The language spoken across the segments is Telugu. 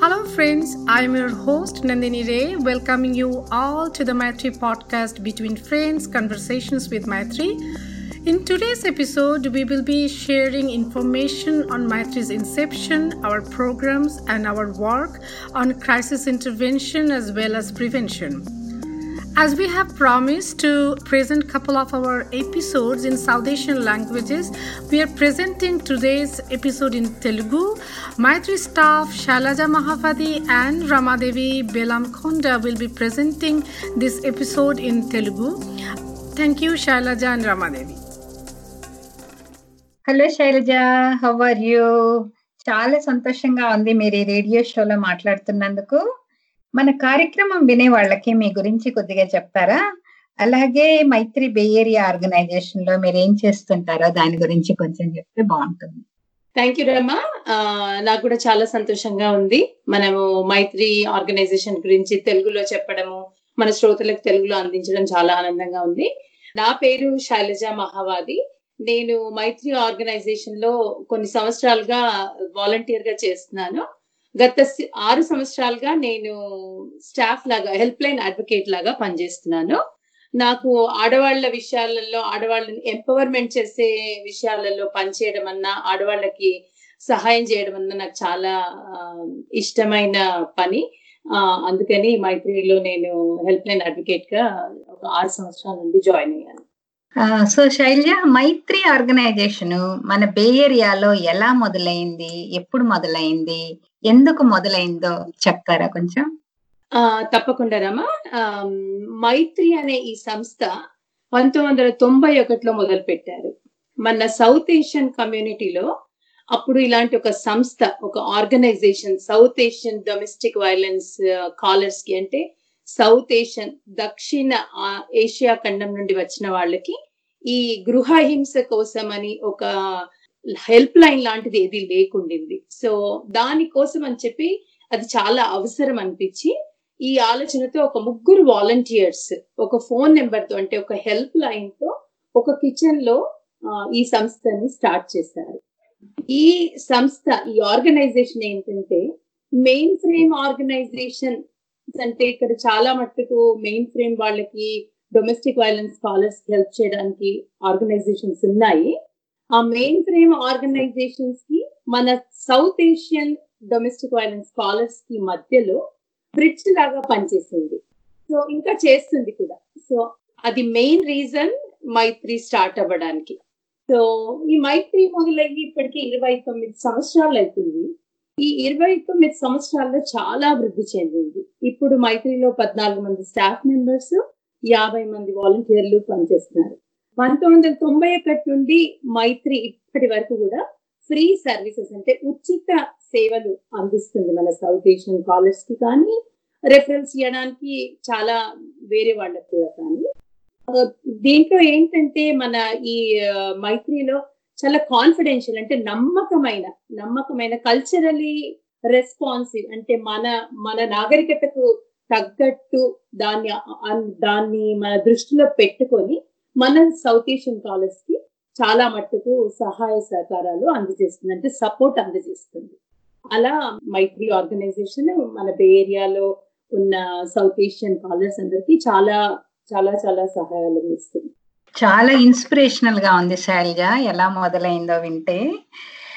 Hello, friends. I'm your host Nandini Ray, welcoming you all to the Maitri podcast between friends, conversations with Maitri. In today's episode, we will be sharing information on Maitri's inception, our programs, and our work on crisis intervention as well as prevention. As we have promised to present couple of our episodes in South Asian languages, we are presenting today's episode in Telugu. Maitri staff Shalaja Mahapadi and Ramadevi Belamkonda will be presenting this episode in Telugu. Thank you, Shalaja and Ramadevi. Hello Shailaja how are you చాలా సంతోషంగా ఉంది మీరు ఈ రేడియో షోలో మాట్లాడుతున్నందుకు మన కార్యక్రమం వినే వాళ్ళకి మీ గురించి కొద్దిగా చెప్తారా? అలాగే మైత్రి బేయేరియా ఆర్గనైజేషన్లో మీరు ఏం చేస్తుంటారో దాని గురించి కొంచెం చెప్తే బాగుంటుంది. థ్యాంక్ యూ రమ్మ నాకు కూడా చాలా సంతోషంగా ఉంది. మనము మైత్రి ఆర్గనైజేషన్ గురించి తెలుగులో చెప్పడము మన శ్రోతలకు తెలుగులో అందించడం చాలా ఆనందంగా ఉంది. నా పేరు శైలజ మహావాది. నేను మైత్రి ఆర్గనైజేషన్లో కొన్ని సంవత్సరాలుగా వాలంటీర్గా చేస్తున్నాను. గత ఆరు సంవత్సరాలుగా నేను స్టాఫ్ లాగా హెల్ప్ లైన్ అడ్వకేట్ లాగా పనిచేస్తున్నాను. నాకు ఆడవాళ్ళ విషయాలలో ఆడవాళ్ళని ఎంపవర్మెంట్ చేసే విషయాలలో పనిచేయడం అన్నా ఆడవాళ్ళకి సహాయం చేయడం అన్నా నాకు చాలా ఇష్టమైన పని. అందుకని మైత్రిలో నేను హెల్ప్ లైన్ అడ్వకేట్గా ఒక ఆరు సంవత్సరాల నుండి జాయిన్ అయ్యాను. సో శైలజ మైత్రి ఆర్గనైజేషన్ మన బే ఏరియాలో ఎలా మొదలైంది? ఎప్పుడు మొదలైంది? ఎందుకు మొదలైందో చెప్తారా కొంచెం? తప్పకుండా రమా. మైత్రి అనే ఈ సంస్థ పంతొమ్మిది వందల తొంభై ఒకటిలో మొదలు పెట్టారు మన సౌత్ ఏషియన్ కమ్యూనిటీలో అప్పుడు ఇలాంటి ఒక సంస్థ ఒక organisation south Asian domestic violence కాలర్స్కి అంటే సౌత్ ఏషియన్ దక్షిణ ఏషియా ఖండం నుండి వచ్చిన వాళ్ళకి ఈ గృహ హింస కోసం అని ఒక హెల్ప్ లైన్ లాంటిది ఏది లేకుండింది. సో దానికోసం అని చెప్పి అది చాలా అవసరం అనిపించి ఈ ఆలోచనతో ఒక ముగ్గురు వాలంటీర్స్ ఒక ఫోన్ నెంబర్తో అంటే ఒక హెల్ప్ లైన్తో ఒక కిచెన్లో ఈ సంస్థని స్టార్ట్ చేశారు. ఈ సంస్థ ఈ ఆర్గనైజేషన్ ఏంటంటే మెయిన్ ఫ్రేమ్ ఆర్గనైజేషన్ అంటే ఇక్కడ చాలా మట్టుకు మెయిన్ ఫ్రేమ్ వాళ్ళకి డొమెస్టిక్ వైలెన్స్ స్కాలర్స్ హెల్ప్ చేయడానికి ఆర్గనైజేషన్స్ ఉన్నాయి. ఆ మెయిన్ ఫ్రేమ్ ఆర్గనైజేషన్స్కి మన సౌత్ ఏషియన్ డొమెస్టిక్ వైలెన్స్ స్కాలర్స్కి మధ్యలో బ్రిడ్జ్ లాగా పనిచేసింది. సో ఇంకా చేస్తుంది కూడా. సో అది మెయిన్ రీజన్ మైత్రి స్టార్ట్ అవ్వడానికి. సో ఈ మైత్రి మొదలయ్యి ఇప్పటికి ఇరవై తొమ్మిది సంవత్సరాలు అవుతుంది. ఈ ఇరవై తొమ్మిది సంవత్సరాల్లో చాలా అభివృద్ధి చెందింది. ఇప్పుడు మైత్రిలో పద్నాలుగు మంది స్టాఫ్ మెంబర్స్ యాభై మంది వాలంటీర్లు పనిచేస్తున్నారు. పంతొమ్మిది వందల తొంభై ఒకటి నుండి మైత్రి ఇప్పటి వరకు కూడా ఫ్రీ సర్వీసెస్ అంటే ఉచిత సేవలు అందిస్తుంది మన సౌత్ ఏషియన్ కాలర్స్కి కానీ రెఫరెన్స్ ఇవ్వడానికి చాలా వేరే వాళ్ళకి కూడా కానీ. దీంట్లో ఏంటంటే మన ఈ మైత్రిలో చాలా కాన్ఫిడెన్షియల్ అంటే నమ్మకమైన నమ్మకమైన కల్చరలీ రెస్పాన్సివ్ అంటే మన మన నాగరికతకు తగ్గట్టు దాన్ని దాన్ని మన దృష్టిలో పెట్టుకొని మన సౌత్ ఏషియన్ కాలేజ్కి చాలా మట్టుకు సహాయ సహకారాలు అందజేస్తుంది అంటే సపోర్ట్ అందజేస్తుంది. అలా మైత్రి ఆర్గనైజేషన్ మన బే ఏరియాలో ఉన్న సౌత్ ఏషియన్ కాలర్స్ అందరికీ చాలా చాలా చాలా సహాయాలు ఇస్తుంది చాలా ఇన్స్పిరేషనల్గా ఉంది శైలజ ఎలా మొదలైందో వింటే.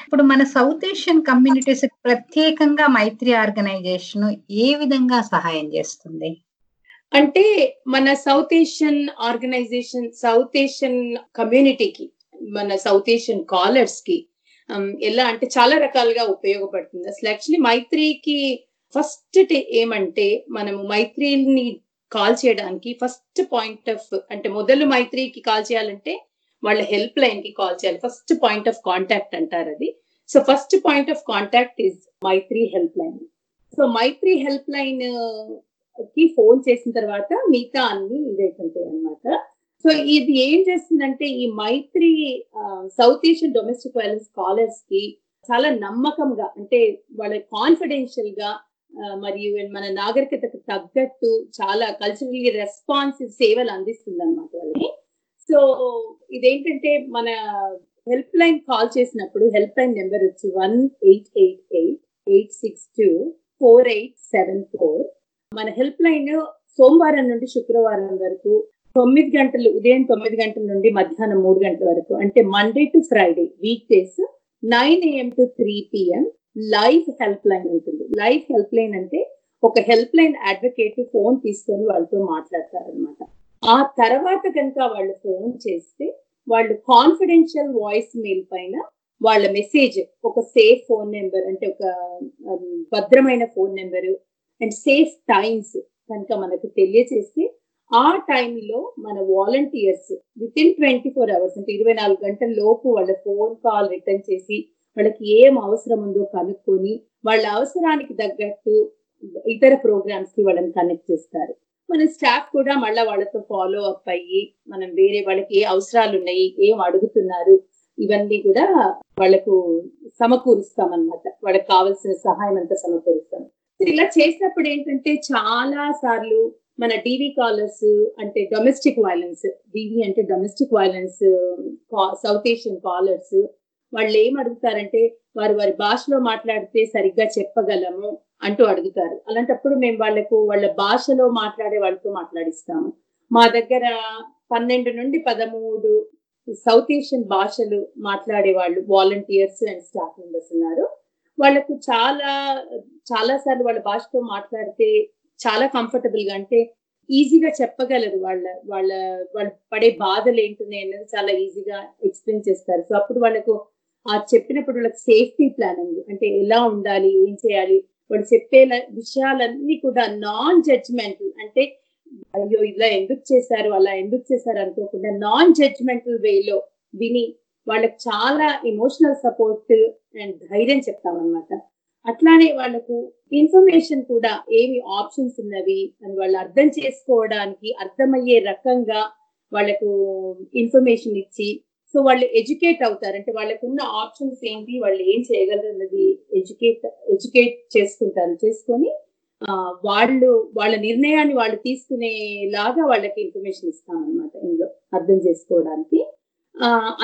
ఇప్పుడు మన సౌత్ ఏషియన్ కమ్యూనిటీస్ ప్రత్యేకంగా మైత్రి ఆర్గనైజేషన్ ఏ విధంగా సహాయం చేస్తుంది? అంటే మన south Asian organisation south Asian కమ్యూనిటీకి మన సౌత్ ఏషియన్ కాలర్స్కి um, ఎలా అంటే చాలా రకాలుగా ఉపయోగపడుతుంది. అసలు యాక్చువల్లీ మైత్రికి ఫస్ట్ ఏమంటే మనము మైత్రిని కాల్ చేయడానికి ఫస్ట్ పాయింట్ ఆఫ్ అంటే మొదలు మైత్రికి కాల్ చేయాలంటే వాళ్ళ హెల్ప్ లైన్కి కాల్ చేయాలి. ఫస్ట్ పాయింట్ ఆఫ్ కాంటాక్ట్ అంటారు అది. So first point of contact is Maitri help line. So Maitri help లైన్కి ఫోన్ చేసిన తర్వాత మిగతా అన్ని ఇదైతుంటాయి అనమాట సో ఇది ఏం చేస్తుందంటే ఈ Maitri south Asian domestic violence స్కాలర్స్కి చాలా నమ్మకంగా అంటే వాళ్ళ కాన్ఫిడెన్షియల్గా మరియు మన నాగరికతకు తగ్గట్టు చాలా కల్చరల్లీ రెస్పాన్సివ్ సేవలు అందిస్తుంది అనమాట వాళ్ళకి. సో ఇదేంటంటే మన హెల్ప్ లైన్ కాల్ చేసినప్పుడు హెల్ప్ లైన్ నెంబర్ వచ్చి one eight eight eight eight six two four eight seven four మన హెల్ప్ లైన్ సోమవారం నుండి శుక్రవారం వరకు తొమ్మిది గంటలు ఉదయం తొమ్మిది గంటల నుండి మధ్యాహ్నం మూడు గంటల వరకు అంటే Monday to Friday week days nine AM to three PM life help line ఉంటుంది. లైఫ్ హెల్ప్ లైన్ అంటే ఒక హెల్ప్ లైన్ అడ్వకేట్ ఫోన్ తీసుకొని వాళ్ళతో మాట్లాడతారనమాట ఆ తర్వాత కనుక వాళ్ళు ఫోన్ చేస్తే వాళ్ళు కాన్ఫిడెన్షియల్ వాయిస్ మెయిల్ పైన వాళ్ళ మెసేజ్ ఒక సేఫ్ ఫోన్ నెంబర్ అంటే ఒక భద్రమైన phone number and safe times కనుక మనకు తెలియచేస్తే ఆ టైంలో మన volunteers within twenty four hours అంటే ఇరవై నాలుగు గంటల లోపు వాళ్ళ ఫోన్ కాల్ రిటర్న్ చేసి వాళ్ళకి ఏం అవసరం ఉందో కనుక్కొని వాళ్ళ అవసరానికి తగ్గట్టు ఇతర ప్రోగ్రామ్స్కి వాళ్ళని కనెక్ట్ చేస్తారు. మన స్టాఫ్ కూడా మళ్ళీ వాళ్ళతో ఫాలో అప్ అయ్యి మనం వేరే వాళ్ళకి ఏ అవసరాలు ఉన్నాయి ఏం అడుగుతున్నారు ఇవన్నీ కూడా వాళ్ళకు సమకూరుస్తాం అనమాట వాళ్ళకి కావాల్సిన సహాయం అంతా సమకూరుస్తాం. ఇలా చేసినప్పుడు ఏంటంటే చాలా సార్లు మన డివి కాలర్స్ అంటే డొమెస్టిక్ వైలెన్స్ డివి అంటే domestic violence south Asian callers వాళ్ళు ఏం అడుగుతారంటే వారు వారి భాషలో మాట్లాడితే సరిగ్గా చెప్పగలము అంటూ అడుగుతారు. అలాంటప్పుడు మేము వాళ్ళకు వాళ్ళ భాషలో మాట్లాడే వాళ్ళతో మాట్లాడిస్తాము. మా దగ్గర పన్నెండు నుండి పదమూడు సౌత్ ఏషియన్ భాషలు మాట్లాడే వాళ్ళు వాలంటీర్స్ అండ్ స్టాఫ్ మెంబర్స్ ఉన్నారు. వాళ్ళకు చాలా చాలా సార్లు వాళ్ళ భాషతో మాట్లాడితే చాలా కంఫర్టబుల్గా అంటే ఈజీగా చెప్పగలరు వాళ్ళ వాళ్ళ వాళ్ళు పడే బాధలు ఏంటున్నాయి అనేది చాలా ఈజీగా ఎక్స్ప్లెయిన్ చేస్తారు. సో అప్పుడు వాళ్ళకు ఆ చెప్పినప్పుడు వాళ్ళకి సేఫ్టీ ప్లానింగ్ అంటే ఎలా ఉండాలి ఏం చేయాలి? వాళ్ళు చెప్పే విషయాలన్నీ కూడా నాన్ జడ్జ్మెంటల్ అంటే అయ్యో ఇలా ఎందుకు చేశారు అలా ఎందుకు చేశారు అనుకోకుండా నాన్ జడ్జ్మెంటల్ వేలో విని వాళ్ళకి చాలా ఎమోషనల్ సపోర్ట్ అండ్ ధైర్యం చెప్తామన్నమాట. అట్లానే వాళ్ళకు ఇన్ఫర్మేషన్ కూడా ఏమి ఆప్షన్స్ ఉన్నవి అని వాళ్ళు అర్థం చేసుకోవడానికి అర్థమయ్యే రకంగా వాళ్ళకు ఇన్ఫర్మేషన్ ఇచ్చి సో వాళ్ళు ఎడ్యుకేట్ అవుతారు. అంటే వాళ్ళకు ఉన్న ఆప్షన్స్ ఏంటి? వాళ్ళు ఏం చేయగలరు అన్నది ఎడ్యుకేట్ ఎడ్యుకేట్ చేసుకుంటారు. చేసుకొని వాళ్ళు వాళ్ళ నిర్ణయాన్ని వాళ్ళు తీసుకునేలాగా వాళ్ళకి ఇన్ఫర్మేషన్ ఇస్తామన్నమాట ఇందులో అర్థం చేసుకోవడానికి.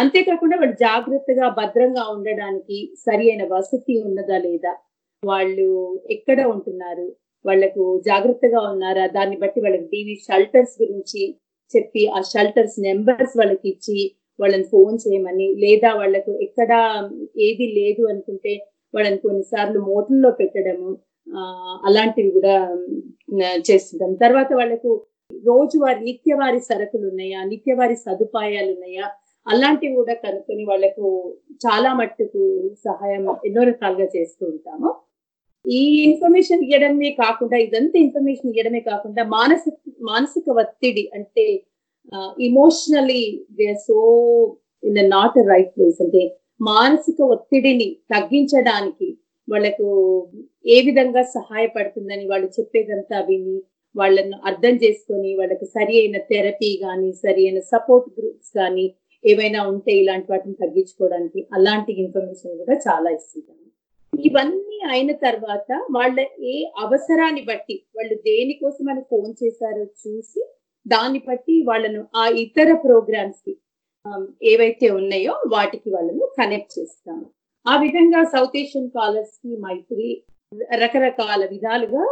అంతేకాకుండా వాళ్ళు జాగ్రత్తగా భద్రంగా ఉండడానికి సరి అయిన వసతి ఉన్నదా లేదా? వాళ్ళు ఎక్కడ ఉంటున్నారు? వాళ్ళకు జాగ్రత్తగా ఉన్నారా? దాన్ని బట్టి వాళ్ళకి టీవీ షెల్టర్స్ గురించి చెప్పి ఆ షెల్టర్స్ నెంబర్స్ వాళ్ళకి ఇచ్చి వాళ్ళని ఫోన్ చేయమని లేదా వాళ్ళకు ఎక్కడ ఏది లేదు అనుకుంటే వాళ్ళని కొన్నిసార్లు మోటల్లో పెట్టడము అలాంటివి కూడా చేస్తుంటాం. తర్వాత వాళ్ళకు రోజువారి నిత్యవారి సరుకులు ఉన్నాయా నిత్యవారి సదుపాయాలు ఉన్నాయా అలాంటివి కూడా కనుక్కొని వాళ్ళకు చాలా మట్టుకు సహాయం ఎన్నో రకాలుగా చేస్తూ ఉంటాము. ఈ ఇన్ఫర్మేషన్ ఇవ్వడమే కాకుండా ఇదంతా ఇన్ఫర్మేషన్ ఇవ్వడమే కాకుండా మానసిక మానసిక ఒత్తిడి అంటే emotionally they so in not right place అంటే మానసిక ఒత్తిడిని తగ్గించడానికి వాళ్ళకు ఏ విధంగా సహాయపడుతుందని వాళ్ళు చెప్పేదంతా విని వాళ్ళను అర్థం చేసుకొని వాళ్ళకి సరి అయిన థెరపీ కానీ సరి అయిన సపోర్ట్ గ్రూప్స్ కానీ ఏవైనా ఉంటే ఇలాంటి వాటిని తగ్గించుకోవడానికి అలాంటి ఇన్ఫర్మేషన్ కూడా చాలా ఇస్తుంటాను ఇవన్నీ అయిన తర్వాత వాళ్ళ ఏ అవసరాన్ని బట్టి వాళ్ళు దేనికోసం అని ఫోన్ చేశారో చూసి దాన్ని బట్టి వాళ్ళను ఆ ఇతర ప్రోగ్రామ్స్కి um, ఏవైతే ఉన్నాయో వాటికి వాళ్ళను కనెక్ట్ చేస్తాము. ఆ విధంగా సౌత్ ఏషియన్ కాలర్స్కి మైత్రి రకరకాల విధాలుగా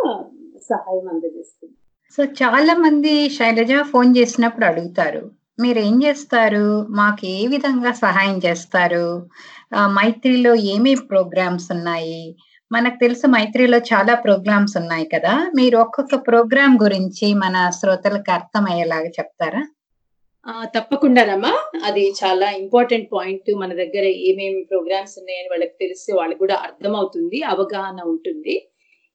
సహాయం అందజేస్తుంది. సో చాలా మంది శైలజ ఫోన్ చేసినప్పుడు అడుగుతారు మీరు ఏం చేస్తారు? మాకు ఏ విధంగా సహాయం చేస్తారు? మైత్రిలో ఏమేమి ప్రోగ్రామ్స్ ఉన్నాయి? మనకు తెలుసు మైత్రిలో చాలా ప్రోగ్రామ్స్ ఉన్నాయి కదా. మీరు ఒక్కొక్క ప్రోగ్రామ్ గురించి మన శ్రోతలకు అర్థమయ్యేలాగా చెప్తారా? తప్పకుండానమ్మా. అది చాలా ఇంపార్టెంట్ పాయింట్. మన దగ్గర ఏమేమి ప్రోగ్రామ్స్ ఉన్నాయని వాళ్ళకి తెలిస్తే వాళ్ళకి కూడా అర్థం అవుతుంది అవగాహన ఉంటుంది.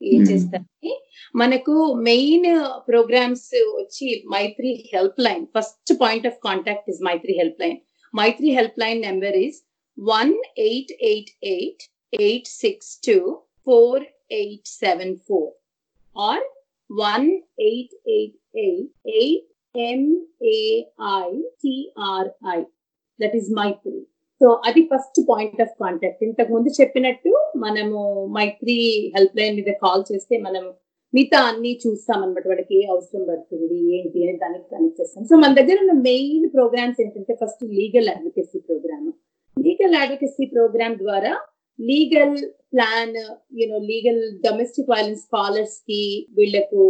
ఏం చేస్తారని. మనకు మెయిన్ ప్రోగ్రామ్స్ వచ్చి Maitri help line. First point of contact is Maitri help line. Maitri help line number is one eight eight eight eight six two four eight seven four or one eight eight eight eight M A I T R I that is Maitri so అది ఫస్ట్ పాయింట్ ఆఫ్ కాంటాక్ట్ ఇంతకు ముందు చెప్పినట్టు మనము మైత్రి హెల్ప్ లైన్ మీద కాల్ చేస్తే మనం మిగతా అన్ని చూస్తాం అనమాట ఏ అవసరం పడుతుంది ఏంటి అని దానికి కనెక్ట్ చేస్తాం. సో మన దగ్గర ఉన్న మెయిన్ ప్రోగ్రామ్స్ ఏంటంటే first legal advocacy programme legal advocacy programme ద్వారా legal plan you know legal domestic violence స్కాలర్స్కి వీళ్ళకు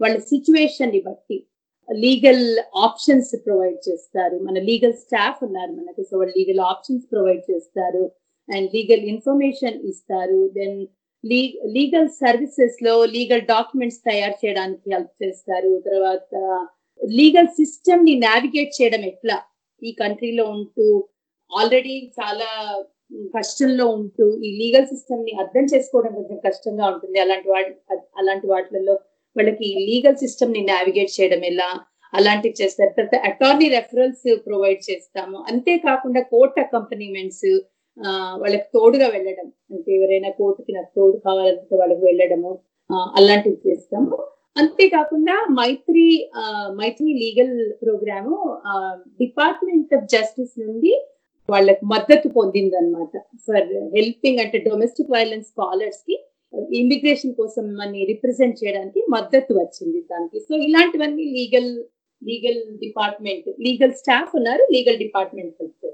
వాళ్ళ సిచ్యువేషన్ని బట్టి లీగల్ ఆప్షన్స్ ప్రొవైడ్ చేస్తారు. మన లీగల్ స్టాఫ్ ఉన్నారు మనకు సో వాళ్ళు లీగల్ ఆప్షన్స్ ప్రొవైడ్ చేస్తారు అండ్ లీగల్ ఇన్ఫర్మేషన్ ఇస్తారు. దెన్ లీగల్ సర్వీసెస్లో లీగల్ డాక్యుమెంట్స్ తయారు చేయడానికి హెల్ప్ చేస్తారు. తర్వాత లీగల్ సిస్టమ్ని నావిగేట్ చేయడం ఎట్లా? ఈ కంట్రీలో ఉంటూ ఆల్రెడీ చాలా కష్టంలో ఉంటూ ఈ లీగల్ సిస్టమ్ని అర్థం చేసుకోవడం కొంచెం కష్టంగా ఉంటుంది. అలాంటి వాటి అలాంటి వాటిలలో వాళ్ళకి లీగల్ సిస్టమ్ని నావిగేట్ చేయడం ఎలా? అలాంటివి చేస్తారు. తర్వాత అటార్నీ రెఫరల్స్ ప్రొవైడ్ చేస్తాము. అంతేకాకుండా కోర్ట్ అకంపనీమెంట్స్ వాళ్ళకి తోడుగా వెళ్ళడం. అంటే ఎవరైనా కోర్టుకి నాకు తోడు కావాలంటే వాళ్ళకి వెళ్ళడము అలాంటివి చేస్తాము. అంతేకాకుండా Maitri Maitri legal programme department of justice నుండి వాళ్ళకి మద్దతు పొందింది అనమాట ఫర్ హెల్పింగ్ అంటే డొమెస్టిక్ వైలెన్స్ స్కాలర్స్కి ఇమిగ్రేషన్ కోసం మన రిప్రజెంట్ చేయడానికి మద్దతు వచ్చింది దానికి. సో ఇలాంటివన్నీ legal legal department legal staff ఉన్నారు legal department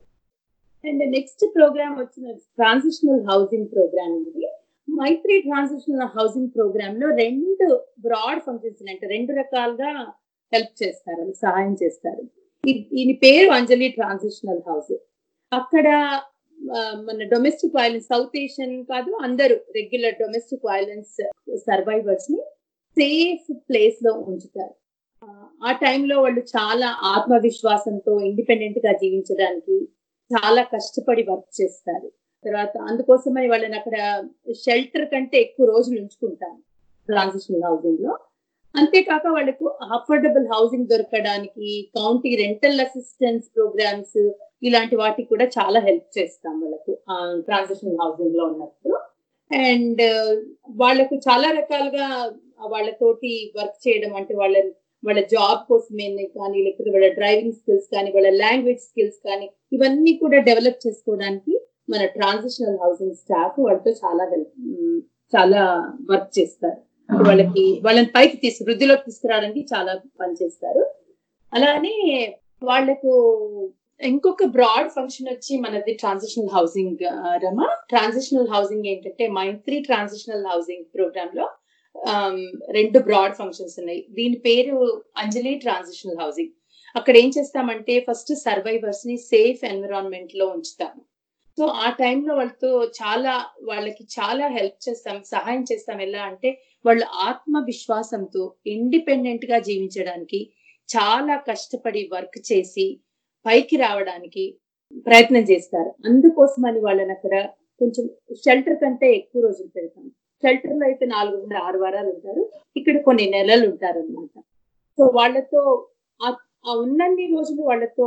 and next programme వచ్చిన ట్రాన్సిషనల్ హౌసింగ్ ప్రోగ్రామ్ ఉంది మైత్రి ట్రాన్సిషనల్ హౌసింగ్ ప్రోగ్రామ్లో రెండు బ్రాడ్ ఫంక్షన్స్ అంటే రెండు రకాలుగా హెల్ప్ చేస్తారు సహాయం చేస్తారు. దీని పేరు అంజలి ట్రాన్సిషనల్ హౌస్ అక్కడ మన డొమెస్టిక్ వైలెన్స్ సౌత్ ఏషియన్ కాదు అందరూ రెగ్యులర్ డొమెస్టిక్ వైలెన్స్ సర్వైవర్స్ని సేఫ్ ప్లేస్లో ఉంచుతారు. ఆ టైంలో వాళ్ళు చాలా ఆత్మవిశ్వాసంతో ఇండిపెండెంట్గా జీవించడానికి చాలా కష్టపడి వర్క్ చేస్తారు. తర్వాత అందుకోసమని వాళ్ళని అక్కడ షెల్టర్ కంటే ఎక్కువ రోజులు ఉంచుకుంటాను ట్రాన్సిషనల్ హౌసింగ్లో. అంతేకాక వాళ్ళకు అఫోర్డబుల్ హౌసింగ్ దొరకడానికి కౌంటీ రెంటల్ అసిస్టెన్స్ ప్రోగ్రామ్స్ ఇలాంటి వాటికి కూడా చాలా హెల్ప్ చేస్తాం వాళ్ళకు ట్రాన్సిషనల్ హౌసింగ్లో ఉన్నప్పుడు. అండ్ వాళ్ళకు చాలా రకాలుగా వాళ్ళతోటి వర్క్ చేయడం అంటే వాళ్ళ వాళ్ళ జాబ్ కోసమే కానీ లేకపోతే వాళ్ళ డ్రైవింగ్ స్కిల్స్ కానీ వాళ్ళ లాంగ్వేజ్ స్కిల్స్ కానీ ఇవన్నీ కూడా డెవలప్ చేసుకోవడానికి మన ట్రాన్సిషనల్ హౌసింగ్ స్టాఫ్ వాళ్ళతో చాలా హెల్ప్ చాలా వర్క్ చేస్తారు. వాళ్ళకి వాళ్ళని పైకి తీసు వృద్ధిలోకి తీసుకురావడానికి చాలా పనిచేస్తారు అలానే వాళ్ళకు ఇంకొక బ్రాడ్ ఫంక్షన్ వచ్చి మనది transitional housing Rama. Transitional housing ఏంటంటే మైత్రి ట్రాన్సిషనల్ హౌసింగ్ ప్రోగ్రామ్లో రెండు బ్రాడ్ ఫంక్షన్స్ ఉన్నాయి. దీని పేరు అంజలి ట్రాన్సిషనల్ హౌసింగ్ అక్కడ ఏం చేస్తామంటే ఫస్ట్ సర్వైవర్స్ని సేఫ్ ఎన్విరాన్మెంట్లో ఉంచుతాము. సో ఆ టైంలో వాళ్ళతో చాలా వాళ్ళకి చాలా హెల్ప్ చేస్తాం సహాయం చేస్తాం. ఎలా అంటే వాళ్ళు ఆత్మవిశ్వాసంతో ఇండిపెండెంట్గా జీవించడానికి చాలా కష్టపడి వర్క్ చేసి పైకి రావడానికి ప్రయత్నం చేస్తారు. అందుకోసమని వాళ్ళని అక్కడ కొంచెం షెల్టర్ కంటే ఎక్కువ రోజులు పెడతాం. షెల్టర్లో అయితే నాలుగు నుండి ఆరు వారాలు ఉంటారు. ఇక్కడ కొన్ని నెలలు ఉంటారు అనమాట సో వాళ్ళతో ఆ ఉన్నన్ని రోజులు వాళ్ళతో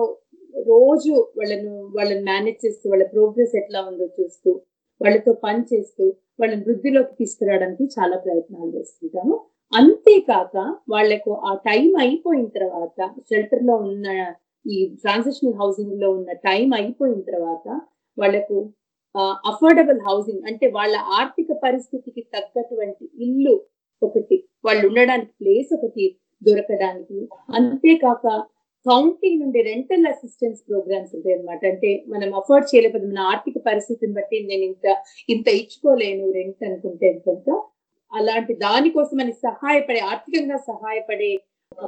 రోజు వాళ్ళను వాళ్ళని మేనేజ్ చేస్తూ వాళ్ళ ప్రోగ్రెస్ ఎట్లా ఉందో చూస్తూ వాళ్ళతో పని చేస్తూ వాళ్ళని వృద్ధిలోకి తీసుకురావడానికి చాలా ప్రయత్నాలు చేస్తుంటాము. అంతేకాక వాళ్ళకు ఆ టైం అయిపోయిన తర్వాత షెల్టర్లో ఉన్న ఈ ట్రాన్సిషనల్ హౌసింగ్లో ఉన్న టైం అయిపోయిన తర్వాత వాళ్ళకు అఫోర్డబుల్ హౌసింగ్ అంటే వాళ్ళ ఆర్థిక పరిస్థితికి తగ్గటువంటి ఇల్లు ఒకటి వాళ్ళు ఉండడానికి ప్లేస్ ఒకటి దొరకడానికి. అంతేకాక కౌంటీ నుండి రెంటల్ అసిస్టెన్స్ ప్రోగ్రామ్స్ ఉంటాయి అనమాట అంటే మనం అఫోర్డ్ చేయలేకపోతే మన ఆర్థిక పరిస్థితిని బట్టి నేను ఇంత ఇంత ఇచ్చుకోలేను రెంట్ అనుకుంటే కనుక అలాంటి దానికోసం అని సహాయపడే ఆర్థికంగా సహాయపడే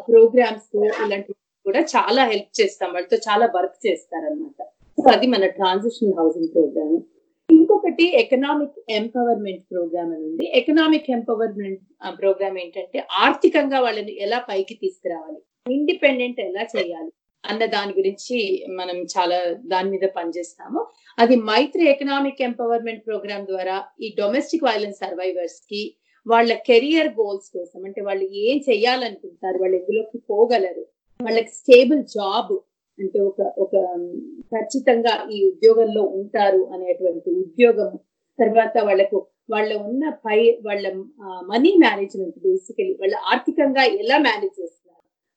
ప్రోగ్రామ్స్ ఇలాంటివి కూడా చాలా హెల్ప్ చేస్తాం. వాళ్ళతో చాలా వర్క్ చేస్తారనమాట సో అది మన ట్రాన్సిషనల్ హౌసింగ్ ప్రోగ్రామ్ ఇంకొకటి ఎకనామిక్ ఎంపవర్మెంట్ ప్రోగ్రామ్ అని ఉంది. ఎకనామిక్ ఎంపవర్మెంట్ ప్రోగ్రామ్ ఏంటంటే ఆర్థికంగా వాళ్ళని ఎలా పైకి తీసుకురావాలి? ఇండిపెండెంట్ ఎలా చేయాలి అన్న దాని గురించి మనం చాలా దాని మీద పనిచేస్తాము. అది మైత్రి ఎకనామిక్ ఎంపవర్మెంట్ ప్రోగ్రామ్ ద్వారా ఈ డొమెస్టిక్ వైలెన్స్ సర్వైవర్స్కి వాళ్ళ కెరియర్ గోల్స్ కోసం అంటే వాళ్ళు ఏం చెయ్యాలనుకుంటారు వాళ్ళు ఎందులోకి పోగలరు వాళ్ళకి స్టేబుల్ జాబ్ అంటే ఒక ఒక ఖచ్చితంగా ఈ ఉద్యోగంలో ఉంటారు అనేటువంటి ఉద్యోగం తర్వాత వాళ్ళకు వాళ్ళ ఉన్న పై వాళ్ళ మనీ మేనేజ్మెంట్ బేసికలీ వాళ్ళ ఆర్థికంగా ఎలా మేనేజ్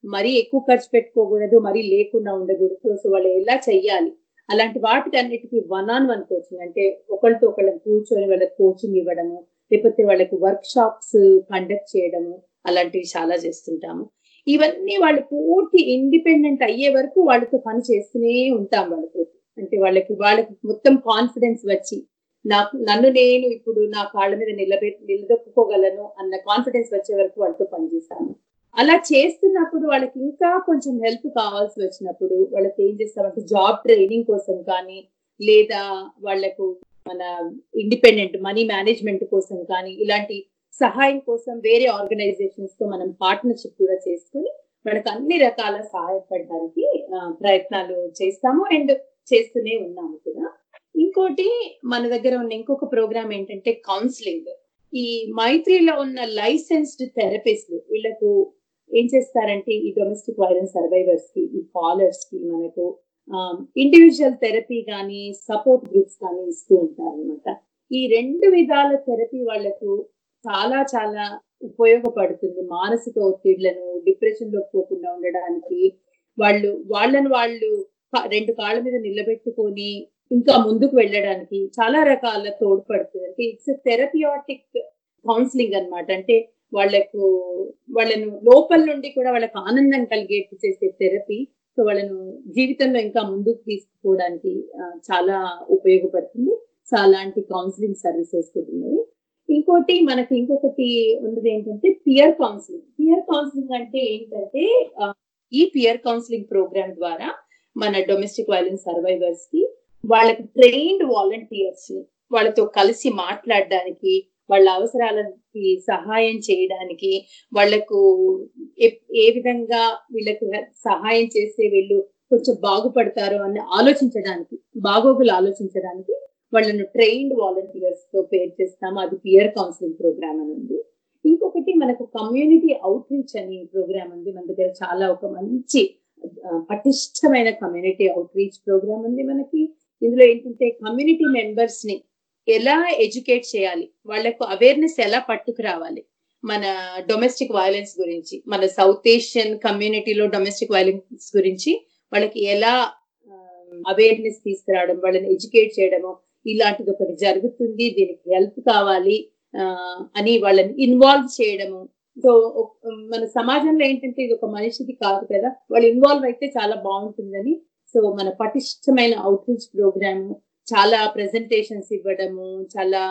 మరీ ఎక్కువ ఖర్చు పెట్టుకోకూడదు మరీ లేకుండా ఉండకూడదు. సో వాళ్ళు ఎలా చెయ్యాలి? అలాంటి వాటికి అన్నిటికీ వన్ ఆన్ వన్ కోచింగ్ అంటే ఒకళ్ళతో ఒకళ్ళని కూర్చొని వాళ్ళకి కోచింగ్ ఇవ్వడము లేకపోతే వాళ్ళకి వర్క్ షాప్స్ కండక్ట్ చేయడము అలాంటివి చాలా చేస్తుంటాము. ఇవన్నీ వాళ్ళు పూర్తి ఇండిపెండెంట్ అయ్యే వరకు వాళ్ళతో పని చేస్తూనే ఉంటాం వాళ్ళతో అంటే వాళ్ళకి వాళ్ళకి మొత్తం కాన్ఫిడెన్స్ వచ్చి నాకు నన్ను నేను ఇప్పుడు నా కాళ్ళ మీద నిలబె నిలదొక్కుకోగలను అన్న కాన్ఫిడెన్స్ వచ్చే వరకు వాళ్ళతో పనిచేస్తాను అలా చేస్తున్నప్పుడు వాళ్ళకి ఇంకా కొంచెం హెల్ప్ కావాల్సి వచ్చినప్పుడు వాళ్ళకి ఏం చేస్తామంటే జాబ్ ట్రైనింగ్ కోసం కానీ లేదా వాళ్ళకు మన ఇండిపెండెంట్ మనీ మేనేజ్మెంట్ కోసం కానీ ఇలాంటి సహాయం కోసం వేరే ఆర్గనైజేషన్స్తో మనం పార్ట్నర్షిప్ కూడా చేసుకుని వాళ్ళకి అన్ని రకాల సహాయపడడానికి ప్రయత్నాలు చేస్తాము అండ్ చేస్తూనే ఉన్నాము కూడా. ఇంకోటి మన దగ్గర ఉన్న ఇంకొక ప్రోగ్రామ్ ఏంటంటే కౌన్సిలింగ్ ఈ మైత్రిలో ఉన్న లైసెన్స్డ్ థెరపిస్ట్లు వీళ్ళకు ఏం చేస్తారంటే ఈ డొమెస్టిక్ వైలెన్స్ సర్వైవర్స్కి ఈ కాలర్స్కి మనకు ఇండివిజువల్ థెరపీ కానీ సపోర్ట్ గ్రూప్స్ కానీ ఇస్తూ ఉంటారు అనమాట ఈ రెండు విధాల థెరపీ వాళ్ళకు చాలా చాలా ఉపయోగపడుతుంది. మానసిక ఒత్తిళ్ళను డిప్రెషన్లో పోకుండా ఉండడానికి. వాళ్ళు వాళ్ళను వాళ్ళు రెండు కాళ్ళ మీద నిలబెట్టుకొని ఇంకా ముందుకు వెళ్ళడానికి చాలా రకాల తోడ్పడుతుంది. అంటే ఇట్స్ థెరపియాటిక్ కౌన్సిలింగ్ అనమాట అంటే వాళ్ళకు వాళ్ళను లోపల నుండి కూడా వాళ్ళకు ఆనందం కలిగేట్టు చేసే థెరపీ సో వాళ్ళను జీవితంలో ఇంకా ముందుకు తీసుకుపోవడానికి చాలా ఉపయోగపడుతుంది. సో అలాంటి కౌన్సిలింగ్ సర్వీసెస్ కూడా ఉన్నాయి. ఇంకోటి మనకి ఇంకొకటి ఉన్నది ఏంటంటే పియర్ కౌన్సిలింగ్ పియర్ కౌన్సిలింగ్ అంటే ఏంటంటే ఈ పియర్ కౌన్సిలింగ్ ప్రోగ్రామ్ ద్వారా మన డొమెస్టిక్ వైలెన్స్ సర్వైవర్స్కి వాళ్ళకి ట్రైన్డ్ వాలంటీర్స్ వాళ్ళతో కలిసి మాట్లాడడానికి వాళ్ళ అవసరాలకి సహాయం చేయడానికి వాళ్ళకు ఏ విధంగా వీళ్ళకు సహాయం చేస్తే వీళ్ళు కొంచెం బాగుపడతారు అని ఆలోచించడానికి బాగోగులు ఆలోచించడానికి వాళ్ళను ట్రైన్డ్ వాలంటీర్స్తో పేరు చేస్తాము అది పియర్ కౌన్సిలింగ్ ప్రోగ్రామ్ అని ఉంది. ఇంకొకటి మనకు కమ్యూనిటీ అవుట్ రీచ్ అని ప్రోగ్రామ్ ఉంది. మన దగ్గర చాలా ఒక మంచి పటిష్టమైన కమ్యూనిటీ అవుట్ రీచ్ ప్రోగ్రామ్ ఉంది మనకి. ఇందులో ఏంటంటే కమ్యూనిటీ మెంబర్స్ని ఎలా ఎడ్యుకేట్ చేయాలి? వాళ్ళకు అవేర్నెస్ ఎలా పట్టుకురావాలి? మన డొమెస్టిక్ వైలెన్స్ గురించి మన సౌత్ ఏషియన్ కమ్యూనిటీలో డొమెస్టిక్ వైలెన్స్ గురించి వాళ్ళకి ఎలా um, అవేర్నెస్ తీసుకురావడం వాళ్ళని ఎడ్యుకేట్ చేయడము ఇలాంటిది ఒకటి జరుగుతుంది దీనికి హెల్ప్ కావాలి అని వాళ్ళని ఇన్వాల్వ్ చేయడము. సో um, మన సమాజంలో ఏంటంటే ఇది ఒక మనిషిది కాదు కదా వాళ్ళు ఇన్వాల్వ్ అయితే చాలా బాగుంటుందని. సో మన పటిష్టమైన అవుట్ రీచ్ ప్రోగ్రామ్ చాలా ప్రెజెంటేషన్స్ ఇవ్వడము చాలా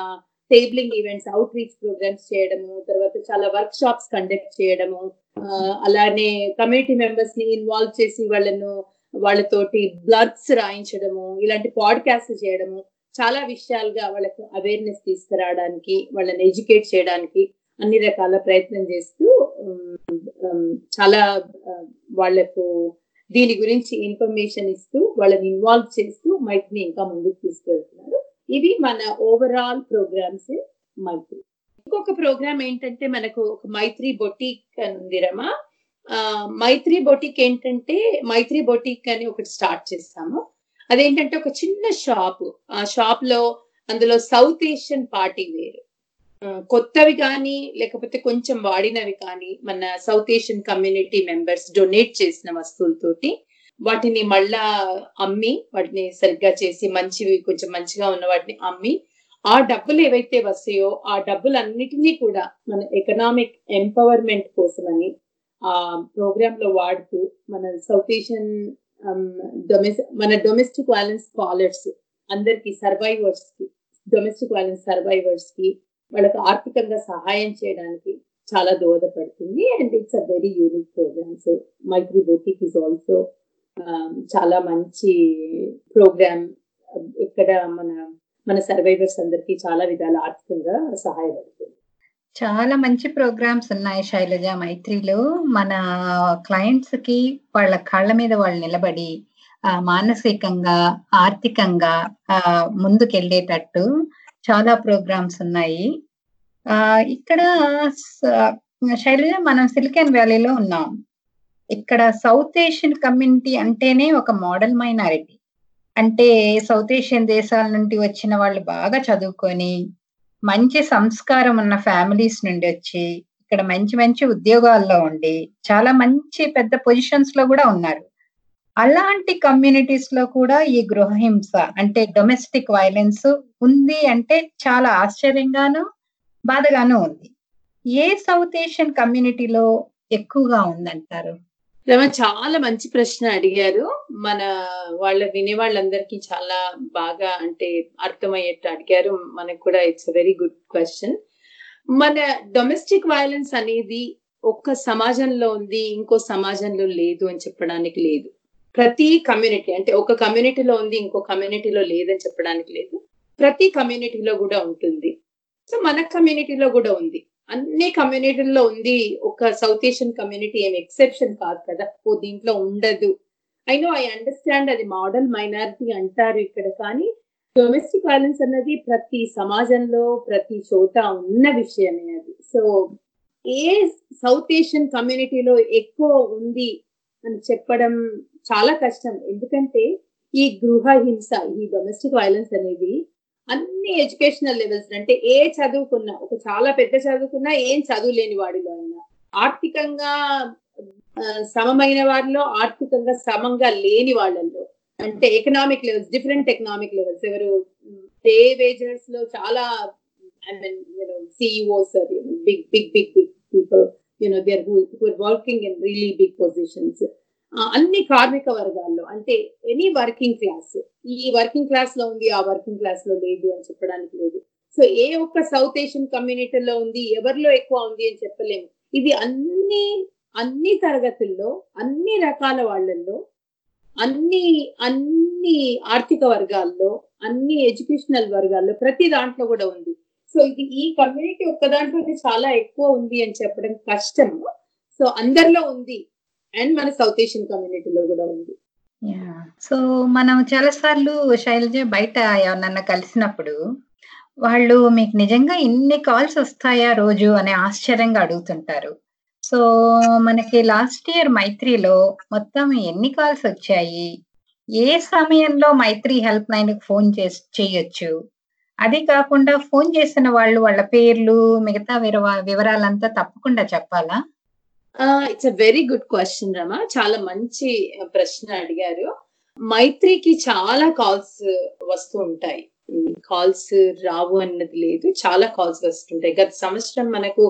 tabling events outreach programmes చేయడము తర్వాత చాలా వర్క్ షాప్స్ కండక్ట్ చేయడము అలానే కమ్యూనిటీ మెంబర్స్ని ఇన్వాల్వ్ చేసి వాళ్ళను వాళ్ళతోటి బ్లడ్స్ రాయించడము ఇలాంటి పాడ్కాస్ట్ చేయడము చాలా విషయాలుగా వాళ్ళకు అవేర్నెస్ తీసుకురావడానికి వాళ్ళని ఎడ్యుకేట్ చేయడానికి అన్ని రకాల ప్రయత్నం చేస్తూ చాలా వాళ్ళకు దీని గురించి ఇన్ఫర్మేషన్ ఇస్తూ వాళ్ళని ఇన్వాల్వ్ చేస్తూ మైత్రిని ఇంకా ముందుకు తీసుకెళ్తున్నారు. ఇవి మన ఓవరాల్ ప్రోగ్రామ్స్ మైత్రి ఇంకొక ప్రోగ్రామ్ ఏంటంటే మనకు ఒక మైత్రి బొటీక్ అని ఉంది రమా. మైత్రి బొటిక్ ఏంటంటే మైత్రి బొటిక్ అని ఒకటి స్టార్ట్ చేస్తాము. అదేంటంటే ఒక చిన్న షాప్ ఆ షాప్లో అందులో సౌత్ ఏషియన్ పార్టీ వేర్. కొత్తవి కానీ లేకపోతే కొంచెం వాడినవి కానీ మన south Asian community members donate చేసిన వస్తువులతోటి వాటిని మళ్ళా అమ్మి వాటిని సరిగ్గా చేసి మంచివి కొంచెం మంచిగా ఉన్న వాటిని అమ్మి ఆ డబ్బులు ఏవైతే వస్తాయో ఆ డబ్బులన్నిటినీ కూడా మన ఎకనామిక్ ఎంపవర్మెంట్ కోసమని ఆ ప్రోగ్రామ్లో వాడుతూ మన సౌత్ ఏషియన్ మన డొమెస్టిక్ వైలెన్స్ స్కాలర్స్ అందరికి సర్వైవర్స్కి డొమెస్టిక్ వైలెన్స్ సర్వైవర్స్కి వాళ్ళకి ఆర్థికంగా సహాయం చేయడానికి చాలా దోహదపడుతుంది. And it's a very unique programme so Maitri boutique is also చాలా మంచి ప్రోగ్రామ్ ఇక్కడ మన మన సర్వైవర్స్ అందరికి చాలా విధాల ఆర్థికంగా సహాయపడుతుంది. చాలా మంచి ప్రోగ్రామ్స్ ఉన్నాయి శైలజ మైత్రిలో. మన క్లయింట్స్కి వాళ్ళ కాళ్ళ మీద వాళ్ళు నిలబడి మానసికంగా ఆర్థికంగా ముందుకెళ్ళేటట్టు చాలా ప్రోగ్రామ్స్ ఉన్నాయి. ఆ ఇక్కడ శైలజ మనం సిలికాన్ వ్యాలీలో ఉన్నాం. ఇక్కడ సౌత్ ఏషియన్ కమ్యూనిటీ అంటేనే ఒక మోడల్ మైనారిటీ. అంటే సౌత్ ఏషియన్ దేశాల నుండి వచ్చిన వాళ్ళు బాగా చదువుకొని మంచి సంస్కారం ఉన్న ఫ్యామిలీస్ నుండి వచ్చి ఇక్కడ మంచి మంచి ఉద్యోగాల్లో ఉండి చాలా మంచి పెద్ద పొజిషన్స్లో కూడా ఉన్నారు. అలాంటి కమ్యూనిటీస్లో కూడా ఈ గృహహింస అంటే డొమెస్టిక్ వైలెన్స్ ఉంది అంటే చాలా ఆశ్చర్యంగాను బాధగాను ఉంది. ఏ సౌత్ ఏషియన్ కమ్యూనిటీలో ఎక్కువగా ఉందంటారు? చాలా మంచి ప్రశ్న అడిగారు. మన వాళ్ళ వినే వాళ్ళందరికీ చాలా బాగా అంటే అర్థమయ్యేట్టు అడిగారు. మనకు కూడా ఇట్స్ వెరీ గుడ్ క్వశ్చన్ మన డొమెస్టిక్ వైలెన్స్ అనేది ఒక్క సమాజంలో ఉంది ఇంకో సమాజంలో లేదు అని చెప్పడానికి లేదు. ప్రతి కమ్యూనిటీ అంటే ఒక కమ్యూనిటీలో ఉంది ఇంకో కమ్యూనిటీలో లేదని చెప్పడానికి లేదు. ప్రతి కమ్యూనిటీలో కూడా ఉంటుంది. సో మన కమ్యూనిటీలో కూడా ఉంది. అన్ని కమ్యూనిటీల్లో ఉంది. ఒక సౌత్ ఏషియన్ కమ్యూనిటీ ఏం ఎక్సెప్షన్ కాదు కదా. ఓ దీంట్లో ఉండదు. ఐ నో ఐ అండర్స్టాండ్ అది మోడల్ మైనారిటీ అంటారు ఇక్కడ కానీ డొమెస్టిక్ వైలెన్స్ అన్నది ప్రతి సమాజంలో ప్రతి చోట ఉన్న విషయమే అది. సో ఏ సౌత్ ఏషియన్ కమ్యూనిటీలో ఎక్కువ ఉంది అని చెప్పడం చాలా కష్టం. ఎందుకంటే ఈ గృహ హింస ఈ డొమెస్టిక్ వైలెన్స్ అనేది అన్ని ఎడ్యుకేషనల్ లెవెల్స్ అంటే ఏ చదువుకున్నా ఒక చాలా పెద్ద చదువుకున్నా ఏం చదువు లేని వాడిలో అయినా. ఆర్థికంగా సమమైన వారిలో ఆర్థికంగా సమంగా లేని వాళ్ళల్లో. అంటే economic levels different economic levels ఎవరు డే వేజర్స్లో చాలా I mean you know CEOs big big big big people you know there who are working in really big positions అన్ని కార్మిక వర్గాల్లో అంటే ఎనీ వర్కింగ్ క్లాస్ ఈ వర్కింగ్ క్లాస్లో ఉంది ఆ వర్కింగ్ క్లాస్లో లేదు అని చెప్పడానికి లేదు. సో ఏ ఒక్క సౌత్ ఏషియన్ కమ్యూనిటీలో ఉంది ఎవరిలో ఎక్కువ ఉంది అని చెప్పలేము. ఇది అన్ని అన్ని తరగతుల్లో అన్ని రకాల వాళ్ళల్లో అన్ని అన్ని ఆర్థిక వర్గాల్లో అన్ని ఎడ్యుకేషనల్ వర్గాల్లో ప్రతి దాంట్లో కూడా ఉంది. సో ఇది ఈ కమ్యూనిటీ ఒక్క దాంట్లోనే చాలా ఎక్కువ ఉంది అని చెప్పడం కష్టము. సో అందరిలో ఉంది. అండ్ మన సౌత్ ఏషియన్ కమ్యూనిటీలో కూడా ఉంది. సో మనం చాలా సార్లు శైలజ బయట ఎవరన్నా కలిసినప్పుడు వాళ్ళు మీకు నిజంగా ఇన్ని కాల్స్ వస్తాయా రోజు అనే ఆశ్చర్యంగా అడుగుతుంటారు. సో మనకి లాస్ట్ ఇయర్ మైత్రిలో మొత్తం ఎన్ని కాల్స్ వచ్చాయి? ఏ సమయంలో మైత్రి హెల్ప్ లైన్ ఫోన్ చేసి చేయొచ్చు? అది కాకుండా ఫోన్ చేసిన వాళ్ళు వాళ్ళ పేర్లు మిగతా వివరాలంతా తప్పకుండా చెప్పాలా? It's a very good question Rama చాలా మంచి ప్రశ్న అడిగారు. మైత్రికి చాలా కాల్స్ వస్తూ ఉంటాయి. కాల్స్ రావు అన్నది లేదు. చాలా కాల్స్ వస్తుంటాయి గత సంవత్సరం మనకు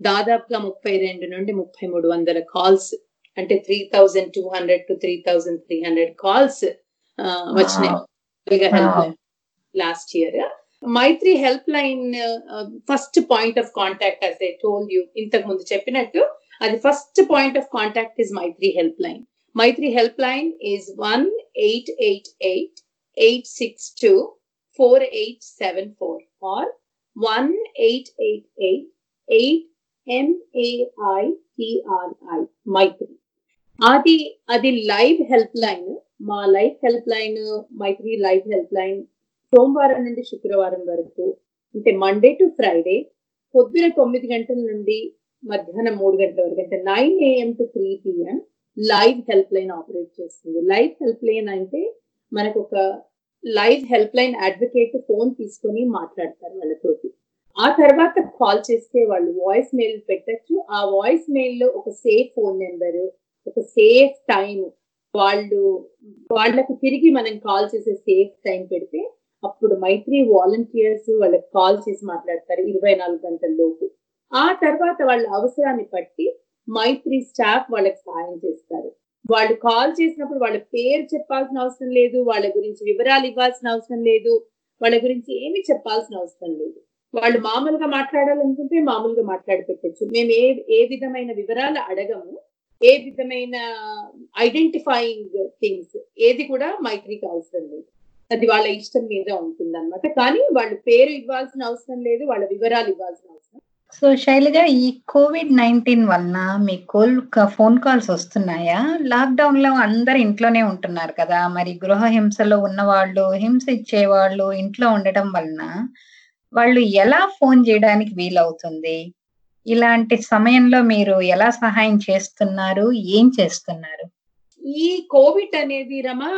దాదాపుగా ముప్పై రెండు నుండి ముప్పై మూడు వందల కాల్స్ అంటే three thousand two hundred to three thousand three hundred calls వచ్చినాయి. Last year Maitri help line first point of contact as I told you ఇంతకు ముందు చెప్పినట్టు అది first point of contact is Maitri help line Maitri help line is one eight eight eight eight six two four eight seven four or one eight eight eight eight M A I T R I Maitri అది అది లైవ్ హెల్ప్ లైన్ మా live help line Maitri live help line సోమవారం నుండి శుక్రవారం వరకు అంటే మండే టు ఫ్రైడే పొద్దున తొమ్మిది గంటల నుండి మధ్యాహ్నం మూడు గంటల వరకు. అంటే nine AM to three PM live help line operate చేస్తుంది. లైవ్ హెల్ప్ లైన్ అంటే మనకు ఒక live help line advocate phone తీసుకొని మాట్లాడతారు వాళ్ళతోటి. ఆ తర్వాత కాల్ చేస్తే వాళ్ళు వాయిస్ మెయిల్ పెట్టచ్చు. ఆ వాయిస్ మెయిల్లో ఒక సేఫ్ ఫోన్ నెంబర్ ఒక సేఫ్ టైం వాళ్ళు వాళ్ళకు తిరిగి మనం కాల్ చేసే సేఫ్ టైం పెడితే అప్పుడు మైత్రి వాలంటీర్స్ వాళ్ళకి కాల్ చేసి మాట్లాడతారు ఇరవై నాలుగు గంటల లోపు. ఆ తర్వాత వాళ్ళ అవసరాన్ని బట్టి మైత్రి స్టాఫ్ వాళ్ళకి సహాయం చేస్తారు. వాళ్ళు కాల్ చేసినప్పుడు వాళ్ళ పేరు చెప్పాల్సిన అవసరం లేదు వాళ్ళ గురించి వివరాలు ఇవ్వాల్సిన అవసరం లేదు వాళ్ళ గురించి ఏమి చెప్పాల్సిన అవసరం లేదు. వాళ్ళు మామూలుగా మాట్లాడాలనుకుంటే మామూలుగా మాట్లాడి పెట్టచ్చు. మేము ఏ ఏ విధమైన వివరాలు అడగము ఏ విధమైన ఐడెంటిఫైయింగ్ థింగ్స్ ఏది కూడా మైత్రికి అవసరం లేదు. అది వాళ్ళ ఇష్టం మీద ఉంటుంది అనమాట కానీ వాళ్ళు పేరు ఇవ్వాల్సిన అవసరం లేదు వాళ్ళ వివరాలు ఇవ్వాల్సిన అవసరం సో శైలజ ఈ కోవిడ్ నైన్టీన్ వలన మీ కోల్ ఫోన్ కాల్స్ వస్తున్నాయా? లాక్డౌన్లో అందరు ఇంట్లోనే ఉంటున్నారు కదా. మరి గృహ హింసలో ఉన్న వాళ్ళు హింస ఇచ్చేవాళ్ళు ఇంట్లో ఉండటం వలన వాళ్ళు ఎలా ఫోన్ చేయడానికి వీలవుతుంది? ఇలాంటి సమయంలో మీరు ఎలా సహాయం చేస్తున్నారు? ఏం చేస్తున్నారు? ఈ కోవిడ్ అనేది రమా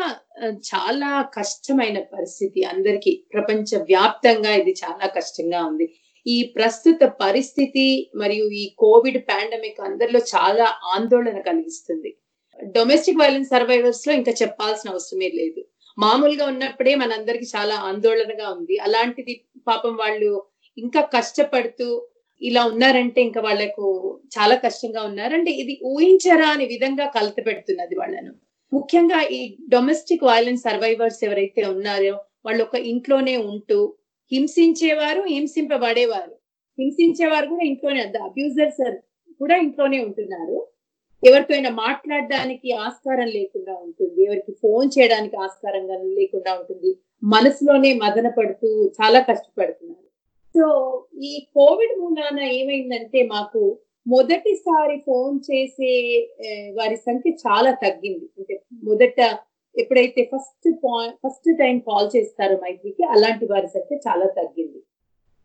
చాలా కష్టమైన పరిస్థితి అందరికీ. ప్రపంచ వ్యాప్తంగా ఇది చాలా కష్టంగా ఉంది. ఈ ప్రస్తుత పరిస్థితి మరియు ఈ కోవిడ్ పాండమిక్ అందరిలో చాలా ఆందోళన కలిగిస్తుంది. డొమెస్టిక్ వైలెన్స్ సర్వైవర్స్లో ఇంకా చెప్పాల్సిన అవసరమే లేదు. మామూలుగా ఉన్నప్పుడే మనందరికి చాలా ఆందోళనగా ఉంది. అలాంటిది పాపం వాళ్ళు ఇంకా కష్టపడుతూ ఇలా ఉన్నారంటే ఇంకా వాళ్ళకు చాలా కష్టంగా ఉన్నారంటే ఇది ఊహించరా అనే విధంగా కలత పెడుతున్నది వాళ్ళను. ముఖ్యంగా ఈ డొమెస్టిక్ వైలెన్స్ సర్వైవర్స్ ఎవరైతే ఉన్నారో వాళ్ళు ఒక ఇంట్లోనే ఉంటూ హింసించేవారు హింసింపబడేవారు. హింసించేవారు కూడా ఇంట్లోనే అబ్యూజర్స్ కూడా ఇంట్లోనే ఉంటున్నారు. ఎవరితో అయినా మాట్లాడడానికి ఆస్కారం లేకుండా ఉంటుంది. ఎవరికి ఫోన్ చేయడానికి ఆస్కారం లేకుండా ఉంటుంది. మనసులోనే మదన పడుతూ చాలా కష్టపడుతున్నారు. సో ఈ కోవిడ్ మూలాన ఏమైందంటే మాకు మొదటిసారి ఫోన్ చేసే వారి సంఖ్య చాలా తగ్గింది. అంటే మొదట ఎప్పుడైతే first point first time call చేస్తారో మైత్రికి అలాంటి వారి సంఖ్య చాలా తగ్గింది.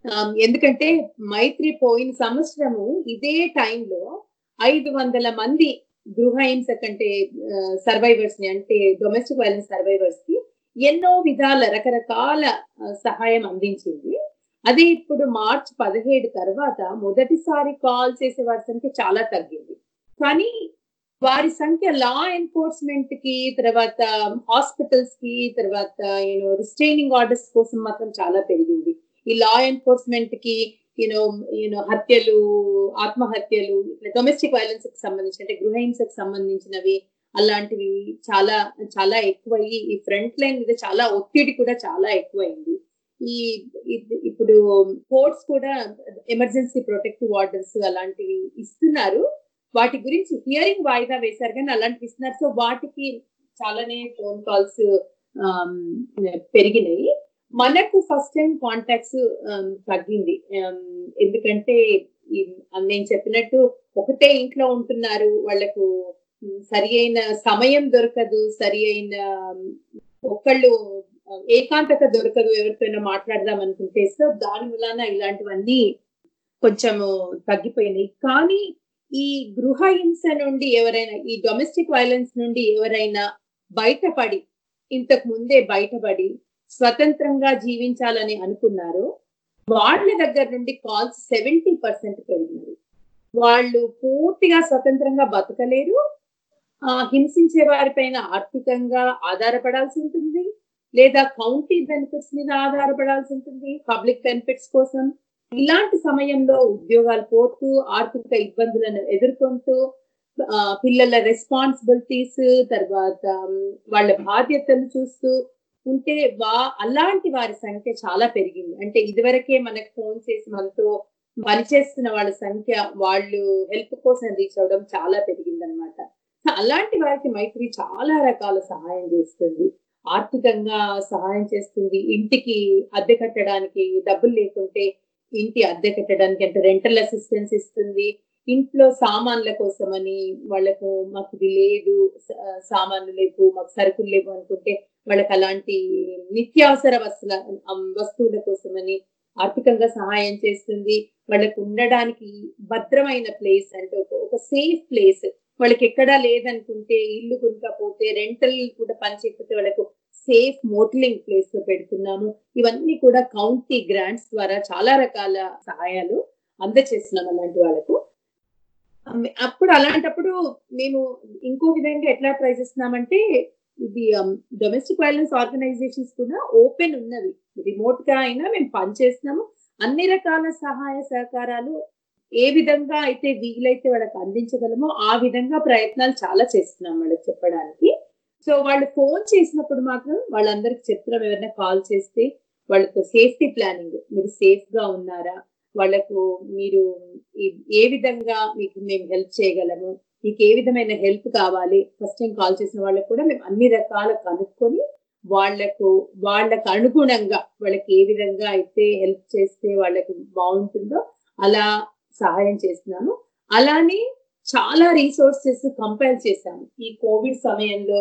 ఆ, ఎందుకంటే మైత్రి పోయిన సంవత్సరము ఇదే టైంలో ఐదు వందల మంది గృహహింస కంటే సర్వైవర్స్ని అంటే డొమెస్టిక్ వైలెన్స్ సర్వైవర్స్కి ఎన్నో విధాల రకరకాల సహాయం అందించింది. అది ఇప్పుడు మార్చ్ పదిహేడు తర్వాత మొదటిసారి కాల్ చేసే వారి సంఖ్య చాలా తగ్గింది. కానీ వారి సంఖ్య లా ఎన్ఫోర్స్మెంట్కి తర్వాత um, హాస్పిటల్స్కి తర్వాత యూనో రిస్ట్రైనింగ్ ఆర్డర్స్ కోసం మాత్రం చాలా పెరిగింది. ఈ లా ఎన్ఫోర్స్మెంట్కి యూనో యూనో హత్యలు ఆత్మహత్యలు ఇట్లా డొమెస్టిక్ వైలెన్స్కి సంబంధించి అంటే గృహహింసకు సంబంధించినవి అలాంటివి చాలా చాలా ఎక్కువయ్యి ఈ ఫ్రంట్ లైన్ మీద చాలా ఒత్తిడి కూడా చాలా ఎక్కువైంది. ఈ ఇప్పుడు um, కోర్ట్స్ కూడా ఎమర్జెన్సీ ప్రొటెక్టివ్ ఆర్డర్స్ అలాంటివి ఇస్తున్నారు. వాటి గురించి హియరింగ్ వాయిదా వేశారు కానీ అలాంటివి ఇస్తున్నారు. సో వాటికి చాలానే ఫోన్ కాల్స్ um, పెరిగినాయి. మనకు ఫస్ట్ టైం కాంటాక్ట్స్ తగ్గింది. Um, ఎందుకంటే నేను చెప్పినట్టు ఒకటే ఇంట్లో ఉంటున్నారు. వాళ్ళకు సరి అయిన సమయం దొరకదు. సరి అయిన ఒకళ్ళు ఏకాంతత దొరకదు ఎవరితోనో మాట్లాడదాం అనుకుంటే. సో దాని మూలాన ఇలాంటివన్నీ కొంచెము తగ్గిపోయినాయి. కానీ ఈ గృహ హింస నుండి ఎవరైనా ఈ డొమెస్టిక్ వైలెన్స్ నుండి ఎవరైనా బయటపడి ఇంతకు ముందే బయటపడి స్వతంత్రంగా జీవించాలని అనుకున్నారు వాళ్ళ దగ్గర నుండి కాల్స్ సెవెంటీ పర్సెంట్ పెరిగినవి. వాళ్ళు పూర్తిగా స్వతంత్రంగా బతకలేరు. ఆ, హింసించే వారిపైన ఆర్థికంగా ఆధారపడాల్సి ఉంటుంది. లేదా కౌంటీ బెనిఫిట్స్ మీద ఆధారపడాల్సి ఉంటుంది. పబ్లిక్ బెనిఫిట్స్ కోసం ఇలాంటి సమయంలో ఉద్యోగాలు పోతూ ఆర్థిక ఇబ్బందులను ఎదుర్కొంటూ పిల్లల రెస్పాన్సిబిలిటీస్ తర్వాత వాళ్ళ బాధ్యతలు చూస్తూ ఉంటే వా అలాంటి వారి సంఖ్య చాలా పెరిగింది. అంటే ఇదివరకే మనకు ఫోన్ చేసి మనతో పనిచేస్తున్న వాళ్ళ సంఖ్య వాళ్ళు హెల్ప్ కోసం రీచ్ అవడం చాలా పెరిగింది అనమాట అలాంటి వారికి మైత్రి చాలా రకాల సహాయం చేస్తుంది. ఆర్థికంగా సహాయం చేస్తుంది. ఇంటికి అద్దె కట్టడానికి డబ్బులు లేకుంటే ఇంటి అద్దె కట్టడానికి అంటే రెంటల్ అసిస్టెన్స్ ఇస్తుంది. ఇంట్లో సామాన్ల కోసమని వాళ్ళకు మాకు ఇది లేదు సామాన్లు లేవు మాకు సరుకులు లేవు అనుకుంటే వాళ్ళకి అలాంటి నిత్యావసర వస్తువుల వస్తువుల కోసమని ఆర్థికంగా సహాయం చేస్తుంది. వాళ్ళకు ఉండడానికి భద్రమైన ప్లేస్ అంటే ఒక ఒక సేఫ్ ప్లేస్ వాళ్ళకి ఎక్కడా లేదనుకుంటే ఇల్లు కొనుక్కపోతే రెంటల్ కూడా పనిచేయకపోతే వాళ్ళకు సేఫ్ మోటలింగ్ ప్లేస్లో పెడుతున్నాము. ఇవన్నీ కూడా కౌంటీ గ్రాంట్స్ ద్వారా చాలా రకాల సహాయాలు అందచేస్తున్నాం అలాంటి వాళ్ళకు. అప్పుడు అలాంటప్పుడు మేము ఇంకో విధంగా ఎట్లా ట్రై చేస్తున్నామంటే ఇది డొమెస్టిక్ వైలెన్స్ ఆర్గనైజేషన్స్ కూడా ఓపెన్ ఉన్నవి. రిమోట్గా అయినా మేము పనిచేస్తున్నాము. అన్ని రకాల సహాయ సహకారాలు ఏ విధంగా అయితే వీలైతే వాళ్ళకి అందించగలమో ఆ విధంగా ప్రయత్నాలు చాలా చేస్తున్నాం వాళ్ళకి చెప్పడానికి. సో వాళ్ళు ఫోన్ చేసినప్పుడు మాత్రం వాళ్ళందరికి చెప్తున్నాం ఎవరైనా కాల్ చేస్తే వాళ్ళతో సేఫ్టీ ప్లానింగ్. మీరు సేఫ్గా ఉన్నారా? వాళ్ళకు మీరు ఏ విధంగా మీకు మేము హెల్ప్ చేయగలము? మీకు ఏ విధమైన హెల్ప్ కావాలి? ఫస్ట్ టైం కాల్ చేసిన వాళ్ళకు కూడా మేము అన్ని రకాల కనుక్కొని వాళ్ళకు వాళ్ళకు అనుగుణంగా వాళ్ళకి ఏ విధంగా అయితే హెల్ప్ చేస్తే వాళ్ళకి బాగుంటుందో అలా సహాయం చేస్తున్నాము. అలానే చాలా రీసోర్సెస్ కంపైల్ చేశాము. ఈ కోవిడ్ సమయంలో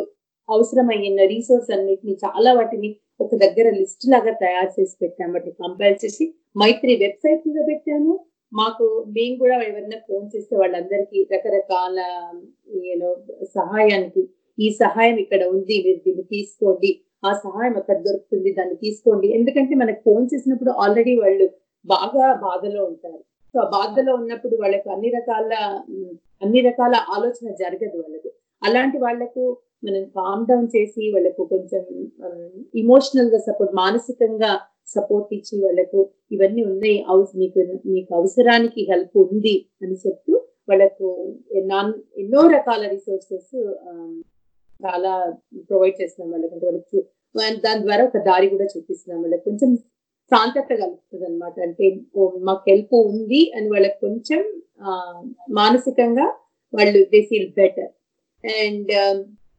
అవసరమైన రీసోర్స్ అన్నిటిని చాలా వాటిని ఒక దగ్గర లిస్ట్ లాగా తయారు చేసి పెట్టాము వాటిని కంపైల్ చేసి మైత్రి వెబ్సైట్ మీద పెట్టాను. మాకు మేము కూడా ఎవరైనా ఫోన్ చేస్తే వాళ్ళందరికీ రకరకాల ఏదో సహాయానికి ఈ సహాయం ఇక్కడ ఉంది. మీరు దీన్ని తీసుకోండి. ఆ సహాయం అక్కడ దొరుకుతుంది. దాన్ని తీసుకోండి. ఎందుకంటే మనకు ఫోన్ చేసినప్పుడు ఆల్రెడీ వాళ్ళు బాగా బాధలో ఉంటారు. సో ఆ బాధలో ఉన్నప్పుడు వాళ్ళకు అన్ని రకాల అన్ని రకాల ఆలోచన జరగదు వాళ్ళకు. అలాంటి వాళ్ళకు మనం కామ్ డౌన్ చేసి వాళ్ళకు కొంచెం ఇమోషనల్గా సపోర్ట్ మానసికంగా సపోర్ట్ ఇచ్చి వాళ్ళకు ఇవన్నీ ఉన్నాయి మీకు మీకు అవసరానికి హెల్ప్ ఉంది అని చెప్తూ వాళ్ళకు నాన్ ఎన్నో రకాల రిసోర్సెస్ చాలా ప్రొవైడ్ చేస్తున్నాం వాళ్ళకి. అంటే వాళ్ళకి చూ- దాని ద్వారా ఒక దారి కూడా చూపిస్తున్నాం వాళ్ళకి. కొంచెం శాంతత కలుగుతుంది అనమాట అంటే ఓ, మాకు హెల్ప్ ఉంది అని వాళ్ళకి కొంచెం మానసికంగా వాళ్ళు they feel better and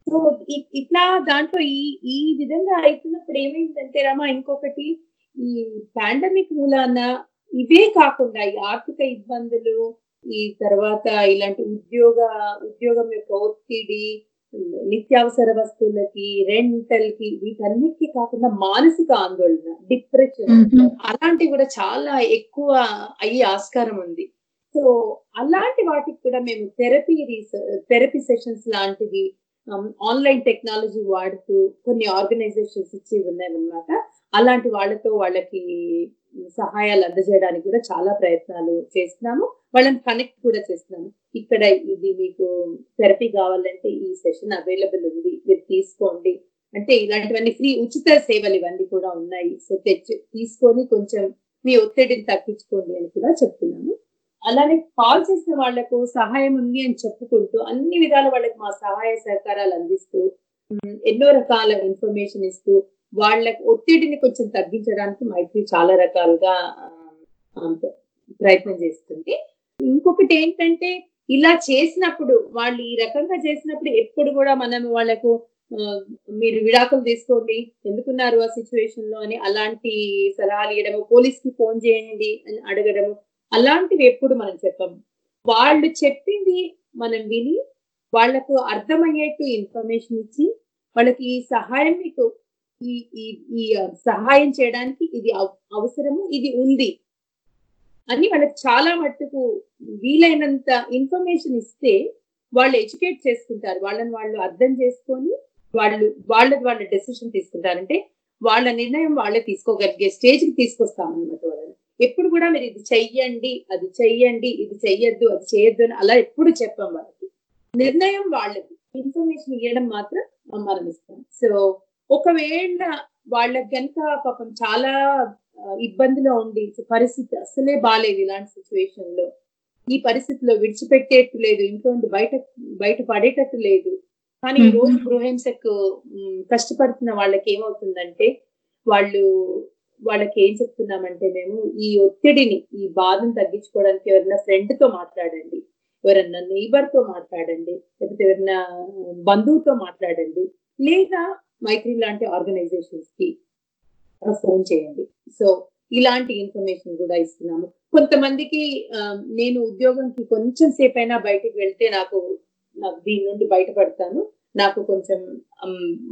so ఇట్లా దాంట్లో ఈ ఈ విధంగా అవుతున్నప్పుడు ఏమైందంటే రామా ఇంకొకటి ఈ పాండమిక్ మూలాన ఇవే కాకుండా ఈ ఆర్థిక ఇబ్బందులు ఈ తర్వాత ఇలాంటి ఉద్యోగ ఉద్యోగం యొక్క ఒత్తిడి నిత్యావసర వస్తువులకి రెంటల్కి వీటన్నిటికీ కాకుండా మానసిక ఆందోళన డిప్రెషన్. అలాంటివి కూడా చాలా ఎక్కువ అయ్యే ఆస్కారం ఉంది సో అలాంటి వాటికి కూడా మేము థెరపీ థెరపీ సెషన్స్ లాంటివి Um, ఆన్లైన్ టెక్నాలజీ వాడుతూ కొన్ని ఆర్గనైజేషన్స్ ఇచ్చి ఉన్నాయన్నమాట. అలాంటి వాళ్ళతో వాళ్ళకి సహాయాలు అందజేయడానికి కూడా చాలా ప్రయత్నాలు చేస్తున్నాము. వాళ్ళని కనెక్ట్ కూడా చేస్తున్నాము. ఇక్కడ ఇది మీకు థెరపీ కావాలంటే ఈ సెషన్ అవైలబుల్ ఉంది. మీరు తీసుకోండి. అంటే ఇలాంటివన్నీ ఫ్రీ ఉచిత సేవలు ఇవన్నీ కూడా ఉన్నాయి. సో తెచ్చి తీసుకొని కొంచెం మీ ఒత్తిడిని తగ్గించుకోండి అని కూడా చెప్తున్నాము. అలానే కాల్ చేసిన వాళ్ళకు సహాయం ఉంది అని చెప్పుకుంటూ అన్ని విధాల వాళ్ళకి మా సహాయ సహకారాలు అందిస్తూ ఎన్నో రకాల ఇన్ఫర్మేషన్ ఇస్తూ వాళ్ళకి ఒత్తిడిని కొంచెం తగ్గించడానికి మైత్రి చాలా రకాలుగా ప్రయత్నం చేస్తుంది. ఇంకొకటి ఏంటంటే ఇలా చేసినప్పుడు వాళ్ళు ఈ రకంగా చేసినప్పుడు ఎప్పుడు కూడా మనం వాళ్ళకు మీరు విడాకులు తీసుకోండి ఎందుకున్నారు ఆ సిచ్యువేషన్లో అని అలాంటి సలహాలు ఇవ్వడము పోలీస్కి ఫోన్ చేయండి అని అడగడము అలాంటివి ఎప్పుడు మనం చెప్పము వాళ్ళు చెప్పింది మనం విని వాళ్ళకు అర్థమయ్యేట్టు ఇన్ఫర్మేషన్ ఇచ్చి వాళ్ళకి ఈ సహాయం మీకు ఈ ఈ ఈ సహాయం చేయడానికి ఇది అవసరము ఇది ఉంది. అని వాళ్ళకి చాలా మట్టుకు వీలైనంత ఇన్ఫర్మేషన్ ఇస్తే వాళ్ళు ఎడ్యుకేట్ చేసుకుంటారు. వాళ్ళని వాళ్ళు అర్థం చేసుకొని వాళ్ళు వాళ్ళది వాళ్ళ డెసిషన్ తీసుకుంటారంటే వాళ్ళ నిర్ణయం వాళ్ళే తీసుకోగలిగే స్టేజ్కి తీసుకొస్తామన్నమాట వాళ్ళని. ఎప్పుడు కూడా మీరు ఇది చెయ్యండి అది చెయ్యండి ఇది చెయ్యొద్దు అది చేయొద్దు అని అలా ఎప్పుడు చెప్పాం వాళ్ళకి. నిర్ణయం వాళ్ళది ఇన్ఫర్మేషన్ ఇవ్వడం మాత్రం మనం ఇస్తాం సో ఒకవేళ వాళ్ళకి గనుక పాపం చాలా ఇబ్బందిలో ఉండి పరిస్థితి అసలే బాగాలేదు ఇలాంటి సిచ్యువేషన్లో. ఈ పరిస్థితిలో విడిచిపెట్టేట్టు లేదు ఇంట్లో నుండి బయట బయట పడేటట్టు లేదు. కానీ ఈ రోజు గృహహింసకు ఉమ్, కష్టపడుతున్న వాళ్ళకి ఏమవుతుందంటే వాళ్ళు వాళ్ళకి ఏం చెప్తున్నామంటే మేము ఈ ఒత్తిడిని ఈ బాధను తగ్గించుకోవడానికి ఎవరైనా ఫ్రెండ్తో మాట్లాడండి. ఎవరన్నా నైబర్తో మాట్లాడండి. లేకపోతే ఎవరైనా బంధువుతో మాట్లాడండి. లేదా మైత్రి లాంటి ఆర్గనైజేషన్స్కి ఫోన్ చేయండి. సో ఇలాంటి ఇన్ఫర్మేషన్ కూడా ఇస్తున్నాము. కొంతమందికి నేను ఉద్యోగంకి కొంచెం సేపు అయినా బయటికి వెళ్తే నాకు నాకు దీని నుండి బయటపడతాను. నాకు కొంచెం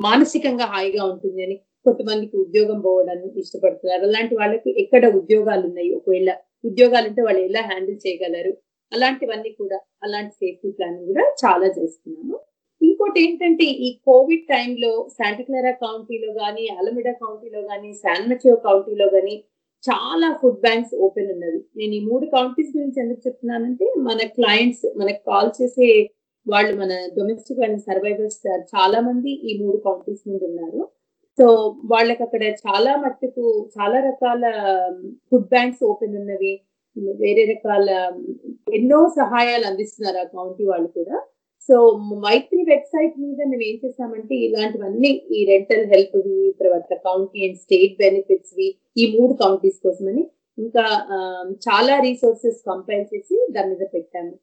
మానసికంగా హాయిగా ఉంటుంది అని కొంతమందికి ఉద్యోగం పోవడానికి ఇష్టపడుతున్నారు. అలాంటి వాళ్ళకి ఎక్కడ ఉద్యోగాలు ఉన్నాయి? ఒకవేళ ఉద్యోగాలు ఉంటే వాళ్ళు ఎలా హ్యాండిల్ చేయగలరు? అలాంటివన్నీ కూడా అలాంటి సేఫ్టీ ప్లాన్ కూడా చాలా చేస్తున్నాము. ఇంకోటి ఏంటంటే ఈ కోవిడ్ టైంలో శాంటక్లారా కౌంటీలో కానీ అలమిడా కౌంటీలో కానీ శాన్మచియో కౌంటీలో కానీ చాలా ఫుడ్ బ్యాంక్స్ ఓపెన్ ఉన్నవి. నేను ఈ మూడు కౌంటీస్ గురించి ఎందుకు చెప్తున్నానంటే మన క్లయింట్స్ మనకు కాల్ చేసే వాళ్ళు మన డొమెస్టిక్ అండ్ సర్వైవర్స్ చాలా మంది ఈ మూడు కౌంటీస్ నుండి ఉన్నారు. సో వాళ్ళకి అక్కడ చాలా మట్టుకు చాలా రకాల ఫుడ్ బ్యాంక్స్ ఓపెన్ ఉన్నవి వేరే రకాల ఎన్నో సహాయాలు అందిస్తున్నారు ఆ కౌంటీ వాళ్ళు కూడా. సో మైత్రి వెబ్సైట్ మీద మేము ఏం చేసామంటే ఇలాంటివన్నీ ఈ రెంటల్ హెల్ప్ వి తర్వాత కౌంటీ అండ్ స్టేట్ బెనిఫిట్స్ వి ఈ మూడు కౌంటీస్ కోసమని ఇంకా చాలా రీసోర్సెస్ కంపైల్ చేసి దాని మీద పెట్టాము.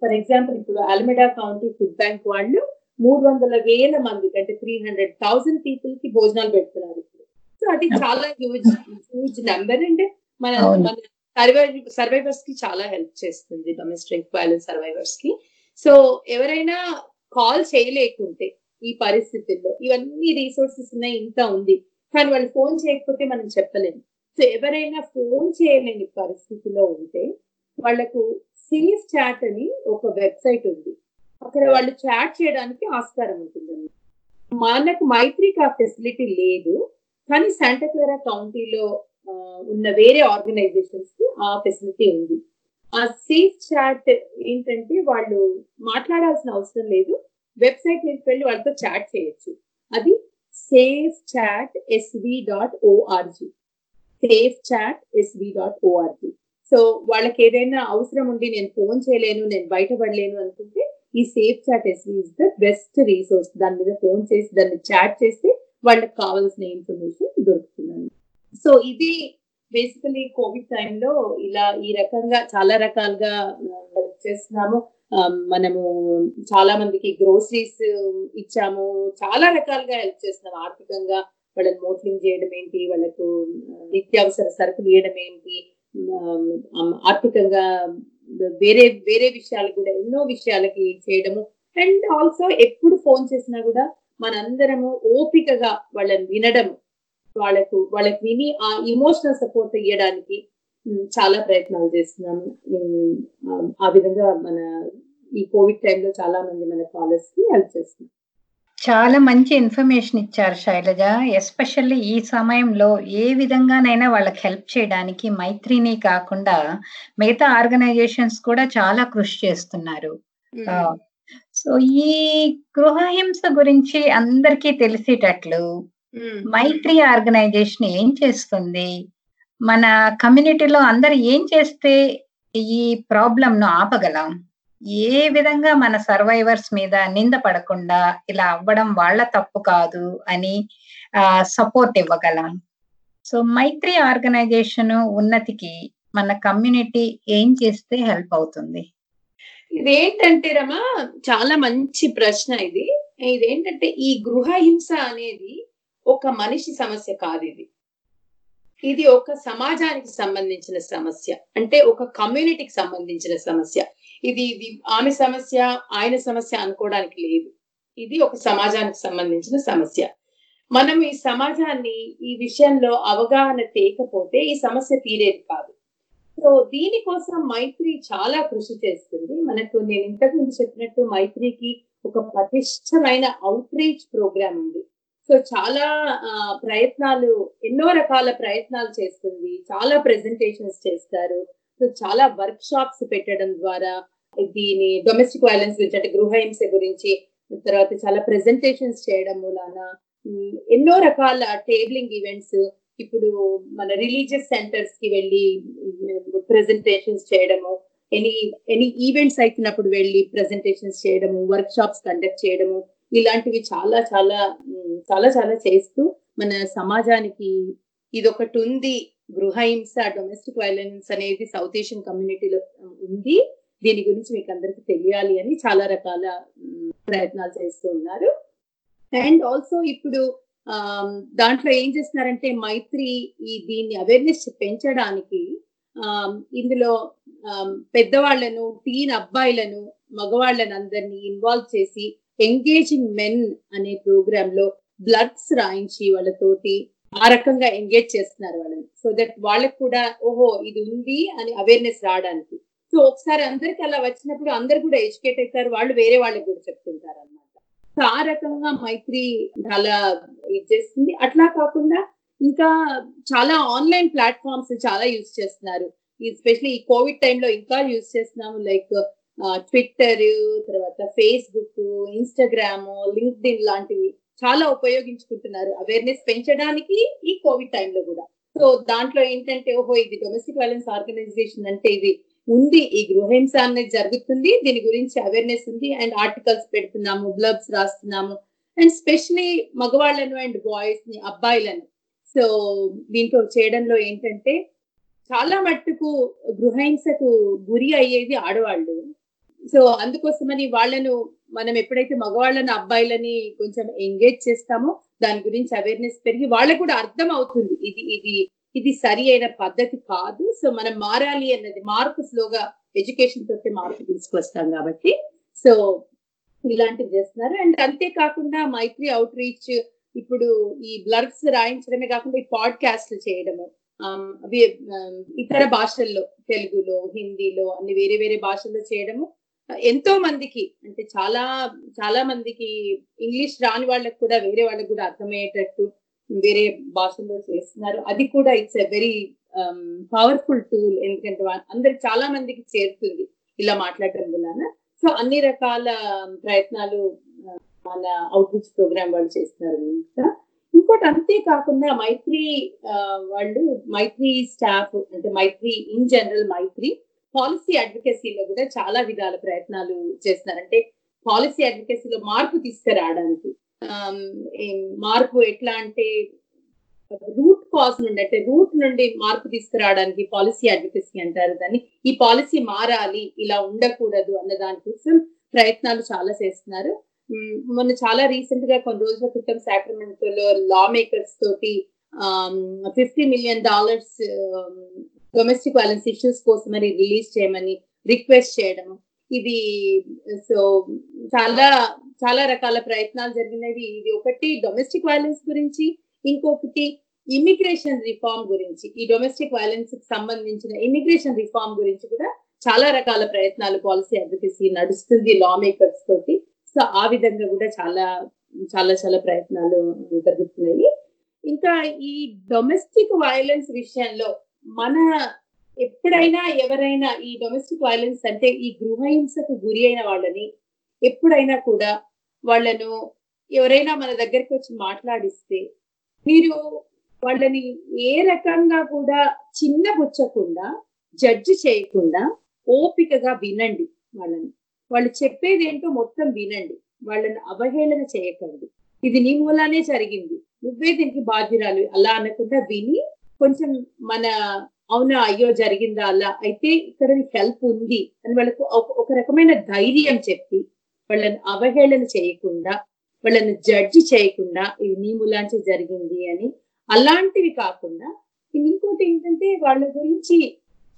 ఫర్ ఎగ్జాంపుల్ ఇప్పుడు అల్మెడా కౌంటీ ఫుడ్ బ్యాంక్ వాళ్ళు మూడు వందల వేల మందికి అంటే త్రీ హండ్రెడ్ థౌసండ్ పీపుల్కి భోజనాలు పెడుతున్నారు ఇప్పుడు. సో అది చాలా హ్యూజ్ హ్యూజ్ నెంబర్ అండ్ మన. మన సర్వైవ్ సర్వైవర్స్కి చాలా హెల్ప్ చేస్తుంది డొమెస్టిక్ వైలెన్స్ సర్వైవర్స్కి. సో ఎవరైనా కాల్ చేయలేకుంటే ఈ పరిస్థితుల్లో ఇవన్నీ రీసోర్సెస్ ఉన్నాయి ఇంత ఉంది. కానీ వాళ్ళు ఫోన్ చేయకపోతే మనం చెప్పలేము. సో ఎవరైనా ఫోన్ చేయలేని పరిస్థితిలో ఉంటే వాళ్ళకు సేఫ్ చాట్ అని ఒక వెబ్సైట్ ఉంది. అక్కడ వాళ్ళు చాట్ చేయడానికి ఆస్కారం ఉంటుందండి మనకు మైత్రికి ఆ ఫెసిలిటీ లేదు. కానీ శాంటక్లారా కౌంటీలో ఉన్న వేరే ఆర్గనైజేషన్స్కి ఆ ఫెసిలిటీ ఉంది. ఆ సేఫ్ చాట్ ఏంటంటే వాళ్ళు మాట్లాడాల్సిన అవసరం లేదు. వెబ్సైట్ నుంచి వెళ్ళి వాళ్ళతో చాట్ చేయొచ్చు. అది safe chat S V dot O R G safe chat S V dot O R G so వాళ్ళకి ఏదైనా అవసరం ఉండి నేను ఫోన్ చేయలేను నేను బయటపడలేను అనుకుంటే ఈ safe chat S V is the best resource దాని మీద ఫోన్ చేసి దాన్ని చాట్ చేస్తే వాళ్ళకి కావాల్సిన ఇన్ఫర్మేషన్ దొరుకుతుంది సో ఇది బేసికలీ కోవిడ్ టైంలో ఇలా ఈ రకంగా చాలా రకాలుగా హెల్ప్ చేస్తున్నాము. మనము చాలా మందికి గ్రోసరీస్ ఇచ్చాము. చాలా రకాలుగా హెల్ప్ చేస్తున్నాము ఆర్థికంగా వాళ్ళని మోటలింగ్ చేయడం ఏంటి? వాళ్ళకు నిత్యావసర సరుకులు ఇవ్వడం ఏంటి? ఆర్థికంగా వేరే వేరే విషయాలు కూడా ఎన్నో విషయాలకి చేయడము. అండ్ ఆల్సో ఎప్పుడు ఫోన్ చేసినా కూడా మనందరము ఓపికగా వాళ్ళని వినడము. వాళ్ళకు వాళ్ళకి విని ఆ ఇమోషనల్ సపోర్ట్ ఇవ్వడానికి చాలా ప్రయత్నాలు చేస్తున్నాము ఆ విధంగా మన ఈ కోవిడ్ టైంలో చాలా మంది మన కాలర్స్కి హెల్ప్ చేస్తున్నాం. చాలా మంచి ఇన్ఫర్మేషన్ ఇచ్చారు శైలజ. ఎస్పెషల్లీ ఈ సమయంలో ఏ విధంగానైనా వాళ్ళకి హెల్ప్ చేయడానికి మైత్రిని కాకుండా మిగతా ఆర్గనైజేషన్స్ కూడా చాలా కృషి చేస్తున్నారు. సో ఈ గృహహింస గురించి అందరికీ తెలిసేటట్లు మైత్రి ఆర్గనైజేషన్ ఏం చేస్తుంది? మన కమ్యూనిటీలో అందరు ఏం చేస్తే ఈ ప్రాబ్లం ను ఆపగలం? ఏ విధంగా మన సర్వైవర్స్ మీద నింద పడకుండా ఇలా అవ్వడం వాళ్ళ తప్పు కాదు అని సపోర్ట్ ఇవ్వగలం. సో మైత్రి ఆర్గనైజేషన్ ఉన్నతికి మన కమ్యూనిటీ ఏం చేస్తే హెల్ప్ అవుతుంది? ఇదేంటంటే రమా చాలా మంచి ప్రశ్న ఇది. ఇదేంటంటే ఈ గృహహింస అనేది ఒక మనిషి సమస్య కాదు ఇది. ఇది ఒక సమాజానికి సంబంధించిన సమస్య. అంటే ఒక కమ్యూనిటీకి సంబంధించిన సమస్య. ఇది ఇది ఆమె సమస్య ఆయన సమస్య అనుకోవడానికి లేదు. ఇది ఒక సమాజానికి సంబంధించిన సమస్య. మనం ఈ సమాజాన్ని ఈ విషయంలో అవగాహన తేకపోతే ఈ సమస్య తీరేది కాదు. సో దీనికోసం మైత్రి చాలా కృషి చేస్తుంది. మనకు నేను ఇంతకు ముందు చెప్పినట్టు మైత్రికి ఒక పటిష్టమైన అవుట్ రీచ్ ప్రోగ్రామ్ ఉంది. సో చాలా ప్రయత్నాలు ఎన్నో రకాల ప్రయత్నాలు చేస్తుంది. చాలా ప్రెజెంటేషన్స్ చేస్తారు. సో చాలా వర్క్ షాప్స్ పెట్టడం ద్వారా దీని డొమెస్టిక్ వైలెన్స్ గురించి అంటే గృహహింస గురించి తర్వాత చాలా ప్రెజెంటేషన్స్ చేయడం మూలాన ఎన్నో రకాల టేబులింగ్ ఈవెంట్స్ ఇప్పుడు మన రిలీజియస్ సెంటర్స్కి వెళ్ళి ప్రెజెంటేషన్స్ చేయడము ఎనీ ఎనీ ఈవెంట్స్ అవుతున్నప్పుడు వెళ్ళి ప్రెజెంటేషన్స్ చేయడము వర్క్ షాప్స్ కండక్ట్ చేయడము ఇలాంటివి చాలా చాలా చాలా చాలా చేస్తూ మన సమాజానికి ఇదొకటి ఉంది గృహహింస డొమెస్టిక్ వైలెన్స్ అనేది సౌత్ ఏషియన్ కమ్యూనిటీలో ఉంది. దీని గురించి మీకు అందరికి తెలియాలి అని చాలా రకాల ప్రయత్నాలు చేస్తూ ఉన్నారు. అండ్ ఆల్సో ఇప్పుడు దాంట్లో ఏం చేస్తున్నారంటే మైత్రి ఈ దీన్ని అవేర్నెస్ పెంచడానికి ఇందులో పెద్దవాళ్ళను టీన్ అబ్బాయిలను మగవాళ్ళని అందరినీ ఇన్వాల్వ్ చేసి ఎంగేజింగ్ మెన్ అనే ప్రోగ్రామ్లో బ్లడ్స్ రాయించి వాళ్ళతోటి ఆ రకంగా ఎంగేజ్ చేస్తున్నారు వాళ్ళని. సో దట్ వాళ్ళకి కూడా ఓహో ఇది ఉంది అని అవేర్నెస్ రావడానికి. సో ఒకసారి అందరికి అలా వచ్చినప్పుడు అందరు కూడా ఎడ్యుకేట్ అవుతారు వాళ్ళు వేరే వాళ్ళకి కూడా చెప్తుంటారు అనమాట సో ఆ రకంగా మైత్రి చాలా ఇది చేస్తుంది. అట్లా కాకుండా ఇంకా చాలా ఆన్లైన్ ప్లాట్ఫామ్స్ చాలా యూజ్ చేస్తున్నారు. ఎస్పెషలీ ఈ కోవిడ్ టైంలో ఇంకా యూజ్ చేస్తున్నాము లైక్ ట్విట్టర్ తర్వాత ఫేస్బుక్ ఇన్స్టాగ్రామ్ లింక్డ్ ఇన్ లాంటివి చాలా ఉపయోగించుకుంటున్నారు. అవేర్నెస్ పెంచడానికి ఈ కోవిడ్ టైంలో కూడా. సో దాంట్లో ఏంటంటే ఓహో ఇది డొమెస్టిక్ వైలెన్స్ ఆర్గనైజేషన్ అంటే ఇది ఉంది ఈ గృహహింస అనేది జరుగుతుంది దీని గురించి అవేర్నెస్ ఉంది అండ్ ఆర్టికల్స్ పెడుతున్నాము బ్లబ్స్ రాస్తున్నాము అండ్ స్పెషలీ మగవాళ్ళను అండ్ బాయ్స్ని అబ్బాయిలను. సో దీంట్లో చేయడంలో ఏంటంటే చాలా మట్టుకు గృహహింసకు గురి అయ్యేది ఆడవాళ్ళు. సో అందుకోసమని వాళ్ళను మనం ఎప్పుడైతే మగవాళ్ళని అబ్బాయిలని కొంచెం ఎంగేజ్ చేస్తామో దాని గురించి అవేర్నెస్ పెరిగి వాళ్ళకు కూడా అర్థం అవుతుంది ఇది ఇది ఇది సరి అయిన పద్ధతి కాదు. సో మనం మారాలి అన్నది మార్పు స్లోగా ఎడ్యుకేషన్ తోటి మార్పు తీసుకొస్తాం కాబట్టి. సో ఇలాంటివి చేస్తున్నారు. అండ్ అంతేకాకుండా మైత్రి అవుట్ రీచ్ ఇప్పుడు ఈ బ్లర్స్ రాయించడమే కాకుండా ఈ పాడ్కాస్ట్లు చేయడము. ఇతర భాషల్లో తెలుగులో హిందీలో అన్ని వేరే వేరే భాషల్లో చేయడము. ఎంతో మందికి అంటే చాలా చాలా మందికి ఇంగ్లీష్ రాని వాళ్ళకి కూడా వేరే వాళ్ళకి కూడా అర్థమయ్యేటట్టు వేరే భాషల్లో చేస్తున్నారు. అది కూడా it's a very powerful tool ఎందుకంటే అందరు చాలా మందికి చేరుతుంది ఇలా మాట్లాడటం వలన. సో అన్ని రకాల um, ప్రయత్నాలు uh, మన అవుట్రీచ్ ప్రోగ్రామ్ వాళ్ళు చేస్తున్నారు ఇంకోటి అంతే కాకుండా మైత్రి uh, వాళ్ళు మైత్రి స్టాఫ్ అంటే Maitri in general Maitri policy అడ్వకేసీలో కూడా చాలా విధాల ప్రయత్నాలు చేస్తున్నారు. అంటే పాలసీ అడ్వకేసీలో మార్పు తీసుకురావడానికి మార్పు ఎట్లా అంటే రూట్ కాజ్ నుండి అంటే రూట్ నుండి మార్పు తీసుకురావడానికి పాలసీ అడ్వకసీ అంటారు దాన్ని. ఈ పాలసీ మారాలి ఇలా ఉండకూడదు అన్న దానికోసం ప్రయత్నాలు చాలా చేస్తున్నారు. మొన్న చాలా రీసెంట్గా కొన్ని రోజుల క్రితం సాక్రమెంటోలో లా మేకర్స్ తోటి fifty million dollars domestic violence issues కోసమని రిలీజ్ చేయమని రిక్వెస్ట్ చేయడం ఇది సో చాలా చాలా రకాల ప్రయత్నాలు జరిగినవి. ఇది ఒకటి డొమెస్టిక్ వైలెన్స్ గురించి ఇంకొకటి ఇమిగ్రేషన్ రిఫార్మ్ గురించి. ఈ డొమెస్టిక్ వైలెన్స్కి సంబంధించిన ఇమిగ్రేషన్ రిఫార్మ్ గురించి కూడా చాలా రకాల ప్రయత్నాలు పాలసీ అడ్వకసీ నడుస్తుంది లా మేకర్స్ తోటి. సో ఆ విధంగా కూడా చాలా చాలా చాలా ప్రయత్నాలు జరుగుతున్నాయి. ఇంకా ఈ డొమెస్టిక్ వైలెన్స్ విషయంలో మన ఎప్పుడైనా ఎవరైనా ఈ డొమెస్టిక్ వైలెన్స్ అంటే ఈ గృహహింసకు గురి అయిన వాళ్ళని ఎప్పుడైనా కూడా వాళ్ళను ఎవరైనా మన దగ్గరికి వచ్చి మాట్లాడిస్తే మీరు వాళ్ళని ఏ రకంగా కూడా చిన్నబుచ్చకుండా జడ్జి చేయకుండా ఓపికగా వినండి వాళ్ళని. వాళ్ళు చెప్పేది ఏంటో మొత్తం వినండి. వాళ్ళని అవహేళన చేయకండి. ఇది నీ మూలానే జరిగింది. నువ్వే దీనికి బాధ్యురాలు. అలా అనకుండా విని కొంచెం మన అవునా అయ్యో జరిగిందా అలా? అయితే ఇక్కడ హెల్ప్ ఉంది అని వాళ్ళకు ఒక- రకమైన ధైర్యం చెప్పి వాళ్ళని అవహేళన చేయకుండా వాళ్ళని జడ్జి చేయకుండా ఇది నీ ములాంచి జరిగింది అని. అలాంటివి కాకుండా ఇంకోటి ఏంటంటే వాళ్ళ గురించి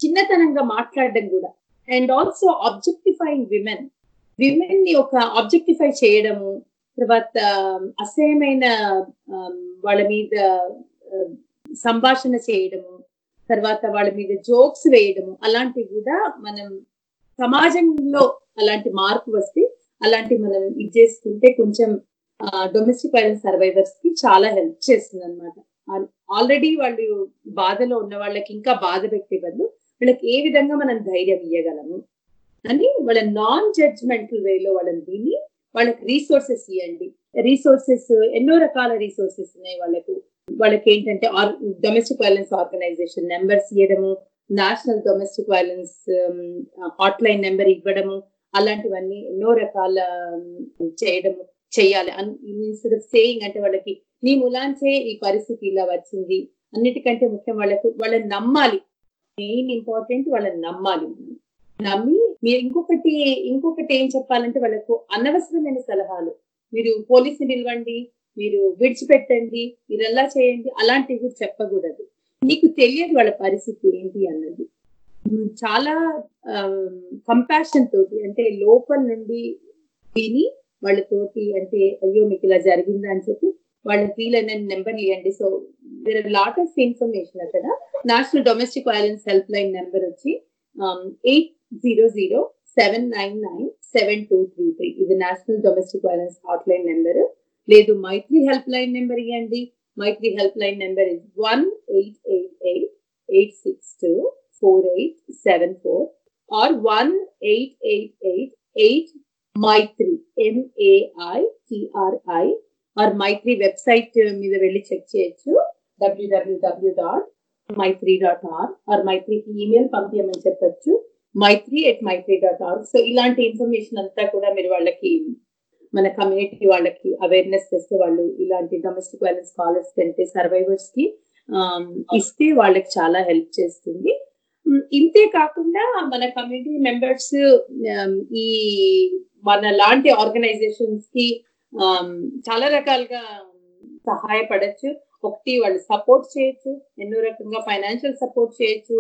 చిన్నతనంగా మాట్లాడడం కూడా. అండ్ ఆల్సో ఆబ్జెక్టిఫైయింగ్ విమెన్ విమెన్ని ఒక ఆబ్జెక్టిఫై చేయడము తర్వాత um, అసహ్యమైన um, వాళ్ళ మీద uh, సంభాషణ చేయడము తర్వాత వాళ్ళ మీద జోక్స్ వేయడము అలాంటివి కూడా మనం సమాజంలో అలాంటి మార్పు వస్తే అలాంటి మనం ఇది చేసుకుంటే కొంచెం డొమెస్టిక్ వైలెన్స్ సర్వైవర్స్కి చాలా హెల్ప్ చేస్తుంది అనమాట ఆల్రెడీ వాళ్ళు బాధలో ఉన్న వాళ్ళకి ఇంకా బాధ పెట్టే బదులు వాళ్ళకి ఏ విధంగా మనం ధైర్యం ఇవ్వగలము అని వాళ్ళ నాన్ జడ్జ్మెంటల్ వేలో వాళ్ళని విని వాళ్ళకి రీసోర్సెస్ ఇవ్వండి రీసోర్సెస్ ఎన్నో రకాల రీసోర్సెస్ ఉన్నాయి వాళ్ళకు. వాళ్ళకి ఏంటంటే డొమెస్టిక్ వైలెన్స్ ఆర్గనైజేషన్ నెంబర్స్ ఇవ్వడము national domestic violence hotline number ఇవ్వడము అలాంటివన్నీ ఎన్నో రకాల um, చేయడము చేయాలి. ఇన్స్టెడ్ ఆఫ్ సేయింగ్ అంటే వాళ్ళకి నీ ములాంచే ఈ పరిస్థితి ఇలా వచ్చింది. అన్నిటికంటే ముఖ్యం వాళ్ళకు వాళ్ళని నమ్మాలి. మెయిన్ ఇంపార్టెంట్ వాళ్ళని నమ్మాలి. నమ్మి మీరు ఇంకొకటి ఇంకొకటి ఏం చెప్పాలంటే వాళ్ళకు అనవసరమైన సలహాలు. మీరు పోలీసుని నిలవండి మీరు విడిచిపెట్టండి మీరు ఎలా చేయండి అలాంటివి కూడా చెప్పకూడదు. నీకు తెలియదు వాళ్ళ పరిస్థితి ఏంటి అన్నది. చాలా కంపాషన్ తోటి అంటే లోపల నుండి విని వాళ్ళతోటి అంటే అయ్యో మీకు ఇలా జరిగిందా అని చెప్పి వాళ్ళకి వీలైన నెంబర్ ఇవ్వండి so there are lot of information అక్కడ. National domestic violence helpline number వచ్చి eight zero zero seven nine nine seven two three three ఇది national domestic violence hotline number లేదు మైత్రి హెల్ప్ లైన్ నెంబర్ ఇవ్వండి Maitri helpline number is one eight eight eight eight six two four eight seven four or one eight eight eight eight Maitri M A I T R I or Maitri website మీద వెళ్ళి చెక్ చేయొచ్చు. W W W dot Maitri dot org or మైత్రికి email పంపించమని చెప్పచ్చు. Maitri at Maitri dot org so ఇలాంటి ఇన్ఫర్మేషన్ అంతా కూడా మీరు వాళ్ళకి మన కమ్యూనిటీ వాళ్ళకి అవేర్నెస్ చేస్తే వాళ్ళు ఇలాంటి డొమెస్టిక్ వైలెన్స్ కాలర్స్ కంటే సర్వైవర్స్కి ఇస్తే వాళ్ళకి చాలా హెల్ప్ చేస్తుంది. ఇంతే కాకుండా మన కమ్యూనిటీ మెంబర్స్ ఈ మన లాంటి ఆర్గనైజేషన్స్కి చాలా రకాలుగా సహాయపడచ్చు. ఒకటి వాళ్ళు సపోర్ట్ చేయొచ్చు ఎన్నో రకంగా ఫైనాన్షియల్ సపోర్ట్ చేయొచ్చు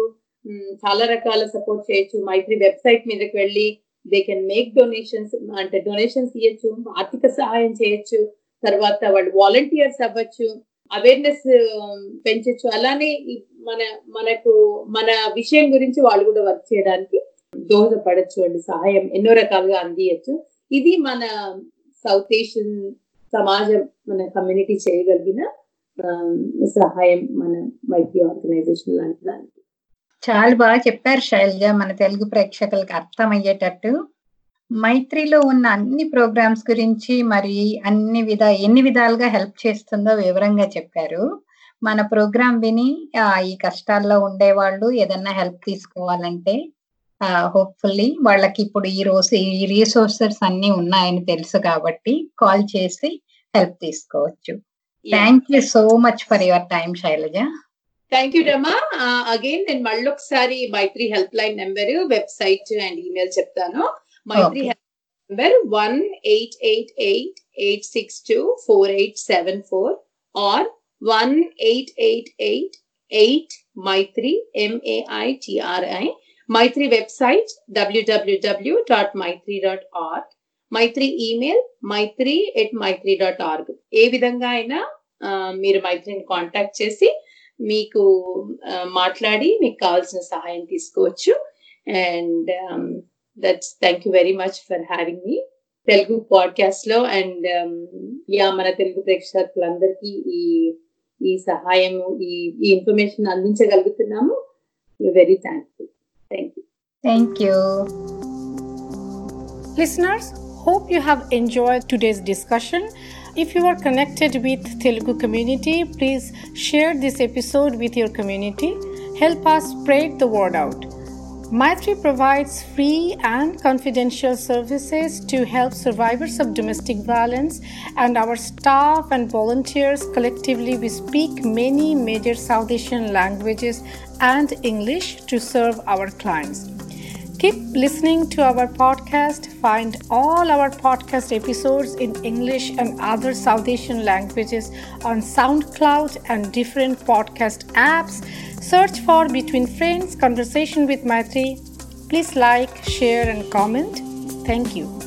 చాలా రకాల సపోర్ట్ చేయొచ్చు. మైత్రి వెబ్సైట్ మీదకి వెళ్ళి దే కెన్ మేక్ డొనేషన్స్ అంటే డొనేషన్స్ ఇవ్వచ్చు ఆర్థిక సహాయం చేయొచ్చు తర్వాత వాళ్ళు వాలంటీర్స్ అవ్వచ్చు అవేర్నెస్ um, పెంచొచ్చు. అలానే మన మనకు మన విషయం గురించి వాళ్ళు కూడా వర్క్ చేయడానికి దోహదపడచ్చు అండి. సహాయం ఎన్నో రకాలుగా అందియచ్చు. ఇది మన సౌత్ ఏషియన్ సమాజం మన కమ్యూనిటీ చేయగలిగిన um, సహాయం మన మైత్రి ఆర్గనైజేషన్ లాంటి దానికి చాలా బాగా చెప్పారు శైలజ మన తెలుగు ప్రేక్షకులకు అర్థమయ్యేటట్టు. మైత్రిలో ఉన్న అన్ని ప్రోగ్రామ్స్ గురించి మరి అన్ని విధ ఎన్ని విధాలుగా హెల్ప్ చేస్తుందో వివరంగా చెప్పారు. మన ప్రోగ్రామ్ విని ఈ కష్టాల్లో ఉండేవాళ్ళు ఏదన్నా హెల్ప్ తీసుకోవాలంటే హోప్ఫుల్లీ వాళ్ళకి ఇప్పుడు ఈ రోజు ఈ రీసోర్సెస్ అన్ని ఉన్నాయని తెలుసు కాబట్టి కాల్ చేసి హెల్ప్ తీసుకోవచ్చు. Thank you so much for your time Shailaja. Thank you Rama again నేను మళ్ళీ ఒకసారి Maitri helpline number website and email చెప్తాను Maitri. Help number one eight eight eight eight six two four eight seven four or one eight eight eight eight Maitri M A I T R I Maitri website W W W dot Maitri dot org Maitri email Maitri at Maitri dot org ఏ విధంగా అయినా ఆ, మీరు మైత్రిని కాంటాక్ట్ చేసి మీకు మాట్లాడి మీకు కావాల్సిన సహాయం తీసుకోవచ్చు. And that's thank you very much for having me Telugu పాడ్కాస్ట్లో అండ్ యా మన తెలుగు ప్రేక్షకులందరికీ ఈ ఈ సహాయము ఈ ఈ information అందించగలుగుతున్నాము. Very thankful thank you thank you Listeners, hope you have enjoyed today's discussion. If you are connected with Telugu community, please share this episode with your community. Help us spread the word out. Maitri provides free and confidential services to help survivors of domestic violence, and our staff and volunteers collectively we speak many major South Asian languages and English to serve our clients. Keep listening to our podcast. Find all our podcast episodes in English and other South Asian languages on SoundCloud and different podcast apps. Search for Between Friends Conversation with Maitri. Please like, share, and comment. Thank you.